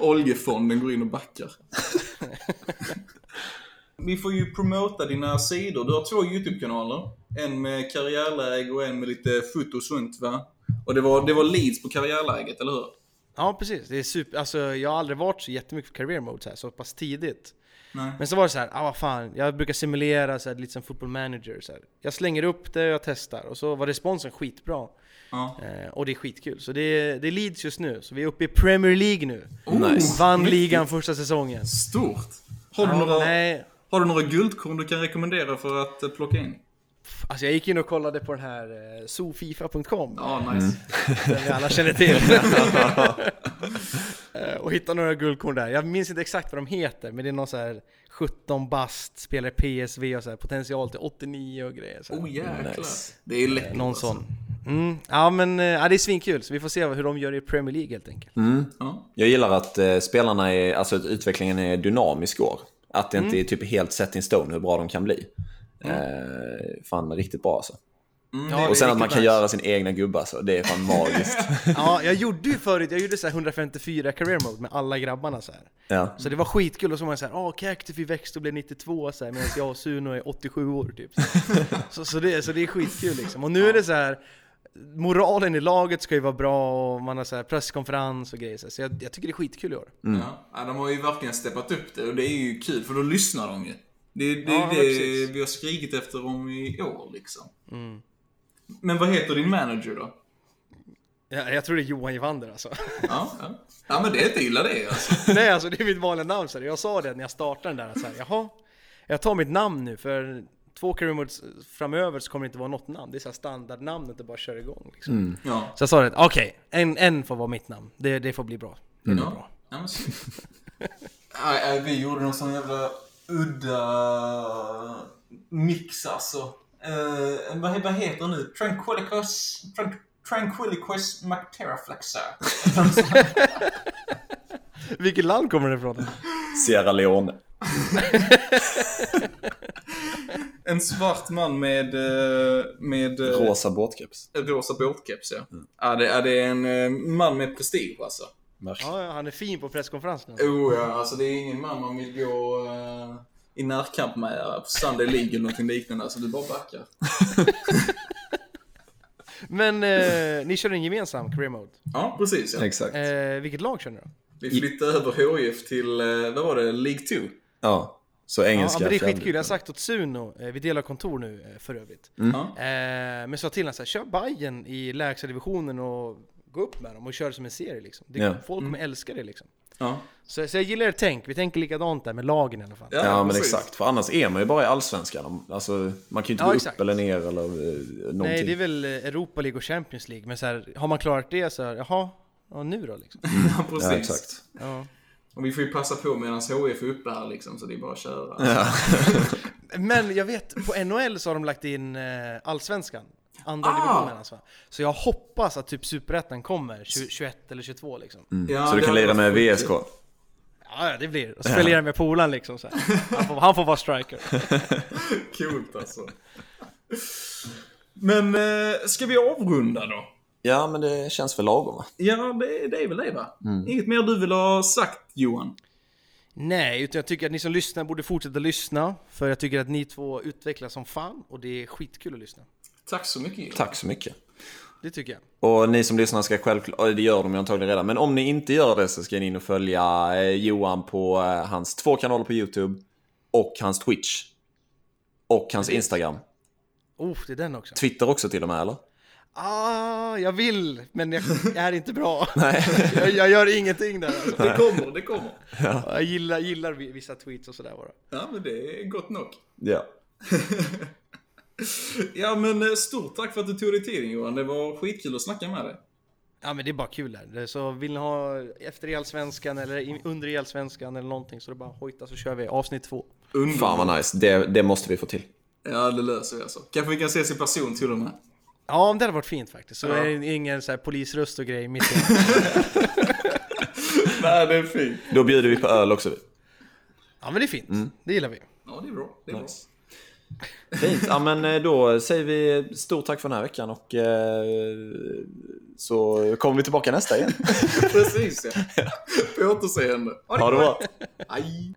Oljefonden går in och backar. Vi får ju promota dina sidor. Du har två YouTube-kanaler. En med karriärläge och en med lite foto och sånt va? Och det var, det var leads på karriärläget, eller hur? Ja precis, det är super, alltså jag har aldrig varit så jättemycket för career mode så, här, så pass tidigt. Nej. Men så var det så här, ah vad fan, jag brukar simulera så här, lite som football manager så här. Jag slänger upp det och jag testar och så var responsen skitbra. Ja. Eh, och det är skitkul. Så det det är Leeds just nu, så vi är uppe i Premier League nu. Oh, Nice. Vann ligan första säsongen. Stort. Har du, några, nej, Har du några guldkorn du kan rekommendera för att eh, plocka in? Alltså jag gick in och kollade på den här eh, sofifa.com. Ja, nice. Den vi alla känner till. Eh, och hittade några guldkorn där. Jag minns inte exakt vad de heter, men det är någon så här 17 bast, spelar PSV och så här, potential till 89 och grejer. Så här. Oh jäklar. Nice. Det är läckert Någon alltså. sån. Mm. Ja men eh, ja, det är svinkul, så vi får se hur de gör i Premier League helt enkelt. Ja. Jag gillar att eh, spelarna är, alltså att utvecklingen är dynamisk år. Att det inte är typ helt set in stone hur bra de kan bli. Eh, fan riktigt bra alltså. Mm, Ja, Och sen att man kan nice. göra sin egna gubbar så, det är fan magiskt. Ja, jag gjorde ju förut, jag gjorde så här 154 career mode med alla grabbarna så här. ja. Så det var skitkul och så var man såhär åh Cactify växte och blev 92 så här, medan jag och Suno är 87 år typ. Så, så, det, så det är skitkul liksom. Och nu är det så här moralen i laget ska ju vara bra och man har så här presskonferens och grejer så, jag, jag tycker det är skitkul i år. Ja. ja, de har ju verkligen steppat upp det och det är ju kul för då lyssnar de ju. Det, det är Ja, det precis. vi har skrikit efter dem i år liksom. Men vad heter din manager då? Jag, jag tror det är Johan Givander alltså. Ja, ja. ja men det är inte illa det alltså. Nej alltså det är mitt vanliga namn så. Jag sa det när jag startade den där att så här, jaha, jag tar mitt namn nu för två career modes framöver så kommer det inte vara något namn. Det är så här standardnamnet och bara kör igång liksom. Ja. Så jag sa det, okej, en, en får vara mitt namn. Det, det får bli bra. Det blir Ja. bra. Ja, men vi gjorde någon sån jävla udda mix alltså. Uh, vad, vad heter nu? Tranquilicus... Tran, Tranquilicus McTerraflexer. Vilket land kommer det ifrån? Sierra Leone. En svart man med... eh, med eh, Rosa båtkeps. rosa båtkeps, ja. Ja, det, ja, det är en eh, man med prestige alltså. Ja, han är fin på presskonferensen. Oh ja, alltså det är ingen man man vill gå eh, i närkamp med på Sunday League eller någonting liknande. Alltså du bara backar. Men eh, ni kör en gemensam career mode. Ja, precis ja. Exakt. Eh, vilket lag kör ni då? Vi flyttade över HIF till, eh, vad var det, League 2? Ja. Så Ja, engelska men det är skitkul. Jag har sagt åt Suno, eh, vi delar kontor nu eh, för övrigt. Mm. Ja. Eh, men sa till honom såhär, kör Bayern i lägsta divisionen och gå upp med dem och kör det som en serie liksom. Det, Ja. Folk kommer älska det liksom. Ja, Så, så jag gillar ert tänk, vi tänker likadant där med lagen i alla fall. Ja, men precis. exakt. För annars är man ju bara i allsvenskan. Alltså, man kan ju inte Ja, gå exakt. upp eller ner eller eh, någonting. Nej, det är väl eh, Europa League och Champions League, men så här, har man klarat det så här, jaha, ja, nu då liksom. Ja, precis. Ja, exakt. Och vi får ju passa på medan HIF är uppe här liksom, så det är bara att köra. Ja. Men jag vet, på NHL så har de lagt in eh, Allsvenskan. Andra Ah! divisionen alltså. Så jag hoppas att typ Superettan kommer 20, 21 eller 22 liksom. Ja, så du kan lira med VSK? Ja, ja, det blir det. Och spela ja. med polaren liksom så här. Han, får, han får vara striker. Coolt alltså. Men eh, ska vi avrunda då? Ja, men det känns för lagom va? Ja, det, det är väl det va? Inget mer du vill ha sagt Johan? Nej, utan jag tycker att ni som lyssnar borde fortsätta lyssna. För jag tycker att ni två utvecklas som fan och det är skitkul att lyssna. Tack så mycket Johan. Tack så mycket. Det tycker jag. Och ni som lyssnar ska självklart, det gör de ju antagligen redan, men om ni inte gör det så ska ni in och följa eh, Johan på eh, hans två kanaler på YouTube och hans Twitch. Och hans Instagram. Oh, det är den också. Twitter också till och med eller? Ah, jag vill, men jag, jag är inte bra. Nej. Jag, jag gör ingenting där alltså. Det kommer, det kommer. Jag gillar, gillar vissa tweets och sådär bara. Ja, men det är gott nog. Ja. Ja, men eh, stort tack för att du tog dig tiden Johan. Det var skitkul att snacka med dig. Ja men det är bara kul. Det- Så vill ni ha efter elsvenskan eller under elsvenskan eller någonting så är det bara hojta så kör vi avsnitt två. Underbart. Fan vad nice. Det, det måste vi få till. Ja, det löser vi alltså. Kanske vi kan ses i person till och med. Ja men det hade varit fint faktiskt. Så Ja. är det ingen så här polisröst och grej mitt i. Nej, det är fint. Då bjuder vi på öl också. Ja men det är fint. Det gillar vi. Ja, det är bra. Det är bra. Nice. Fint. Ja men eh, då säger vi stort tack för den här veckan och eh, så kommer vi tillbaka nästa igen. Precis ja. På återseende. Ha det bra. Aj.